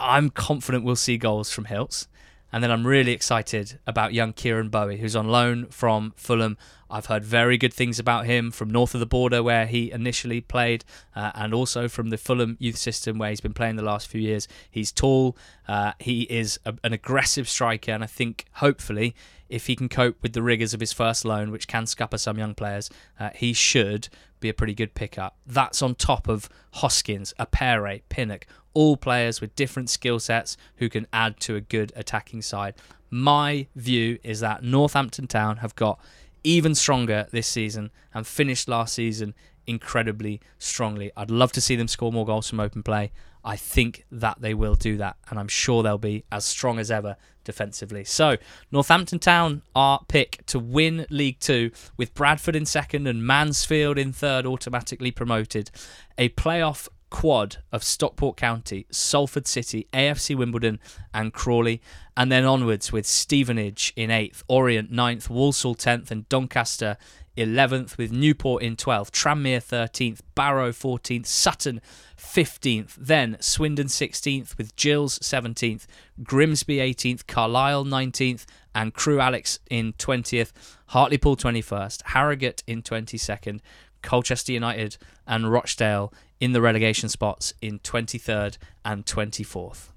I'm confident we'll see goals from Hilts. And then I'm really excited about young Kieran Bowie, who's on loan from Fulham. I've heard very good things about him from north of the border, where he initially played, uh, and also from the Fulham youth system, where he's been playing the last few years. He's tall, uh, he is a, an aggressive striker, and I think hopefully, if he can cope with the rigours of his first loan, which can scupper some young players, uh, he should be a pretty good pickup. That's on top of Hoskins, Appéré, Pinnock, all players with different skill sets who can add to a good attacking side. My view is that Northampton Town have got even stronger this season and finished last season incredibly strongly. I'd love to see them score more goals from open play. I think that they will do that, and I'm sure they'll be as strong as ever defensively. So, Northampton Town are pick to win League Two with Bradford in second and Mansfield in third, automatically promoted. A playoff quad of Stockport County, Salford City, AFC Wimbledon, and Crawley, and then onwards with Stevenage in 8th, Orient 9th, Walsall 10th, and Doncaster 11th, with Newport in 12th, Tranmere 13th, Barrow 14th, Sutton 15th, then Swindon 16th, with Gills 17th, Grimsby 18th, Carlisle 19th, and Crewe Alex in 20th, Hartlepool 21st, Harrogate in 22nd, Colchester United and Rochdale in the relegation spots in 23rd and 24th.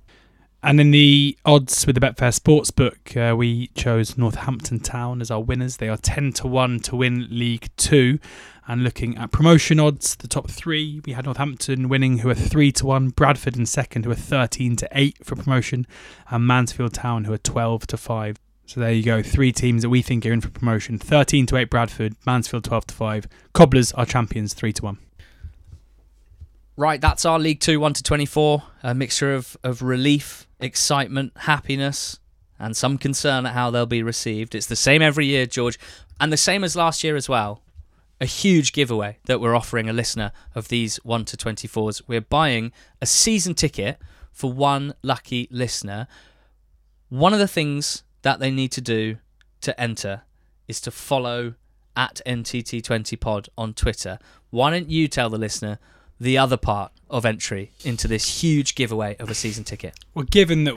And in the odds with the Betfair Sportsbook, uh, we chose Northampton Town as our winners. They are 10 to 1 to win League 2. And looking at promotion odds, the top three, we had Northampton winning, who are 3 to 1, Bradford in second, who are 13 to 8 for promotion, and Mansfield Town, who are 12 to 5. So there you go, three teams that we think are in for promotion 13 to 8 Bradford, Mansfield 12 to 5, Cobblers are champions 3 to 1. Right, that's our League Two, 1 to 24. A mixture of, of relief, excitement, happiness, and some concern at how they'll be received. It's the same every year, George, and the same as last year as well. A huge giveaway that we're offering a listener of these 1 to 24s. We're buying a season ticket for one lucky listener. One of the things that they need to do to enter is to follow at NTT20pod on Twitter. Why don't you tell the listener the other part of entry into this huge giveaway of a season ticket? Well, given that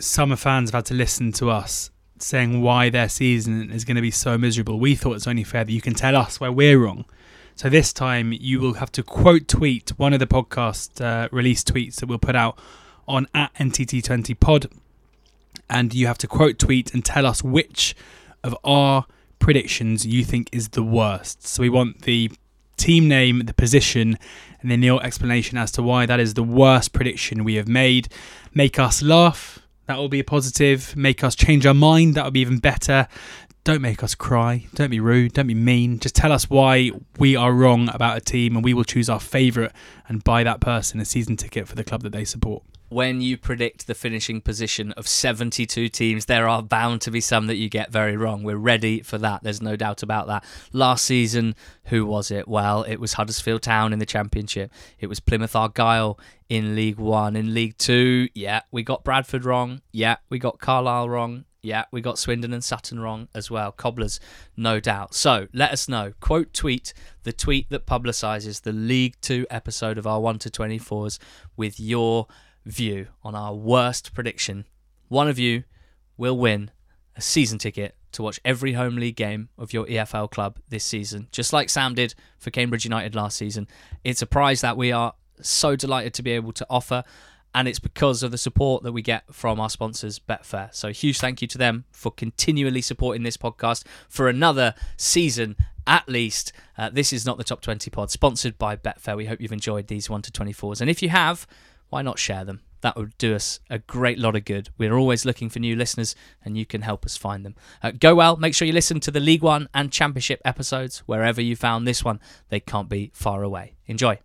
summer fans have had to listen to us saying why their season is going to be so miserable, we thought it's only fair that you can tell us where we're wrong. So this time you will have to quote tweet one of the podcast uh, release tweets that we'll put out on at NTT20pod and you have to quote tweet and tell us which of our predictions you think is the worst. So we want the team name, the position, and then the explanation as to why that is the worst prediction we have made. Make us laugh. That will be a positive. Make us change our mind. That will be even better. Don't make us cry. Don't be rude. Don't be mean. Just tell us why we are wrong about a team and we will choose our favourite and buy that person a season ticket for the club that they support when you predict the finishing position of 72 teams, there are bound to be some that you get very wrong. We're ready for that. There's no doubt about that. Last season, who was it? Well, it was Huddersfield Town in the Championship. It was Plymouth Argyle in League One. In League Two, yeah, we got Bradford wrong. Yeah, we got Carlisle wrong. Yeah, we got Swindon and Sutton wrong as well. Cobblers, no doubt. So let us know. Quote tweet the tweet that publicises the League Two episode of our 1 to 24s with your view on our worst prediction. One of you will win a season ticket to watch every home league game of your EFL club this season, just like Sam did for Cambridge United last season. It's a prize that we are so delighted to be able to offer, and it's because of the support that we get from our sponsors, Betfair. So, huge thank you to them for continually supporting this podcast for another season at least. Uh, this is not the top 20 pod, sponsored by Betfair. We hope you've enjoyed these 1 to 24s. And if you have, why not share them? That would do us a great lot of good. We're always looking for new listeners, and you can help us find them. Uh, go well. Make sure you listen to the League One and Championship episodes wherever you found this one. They can't be far away. Enjoy.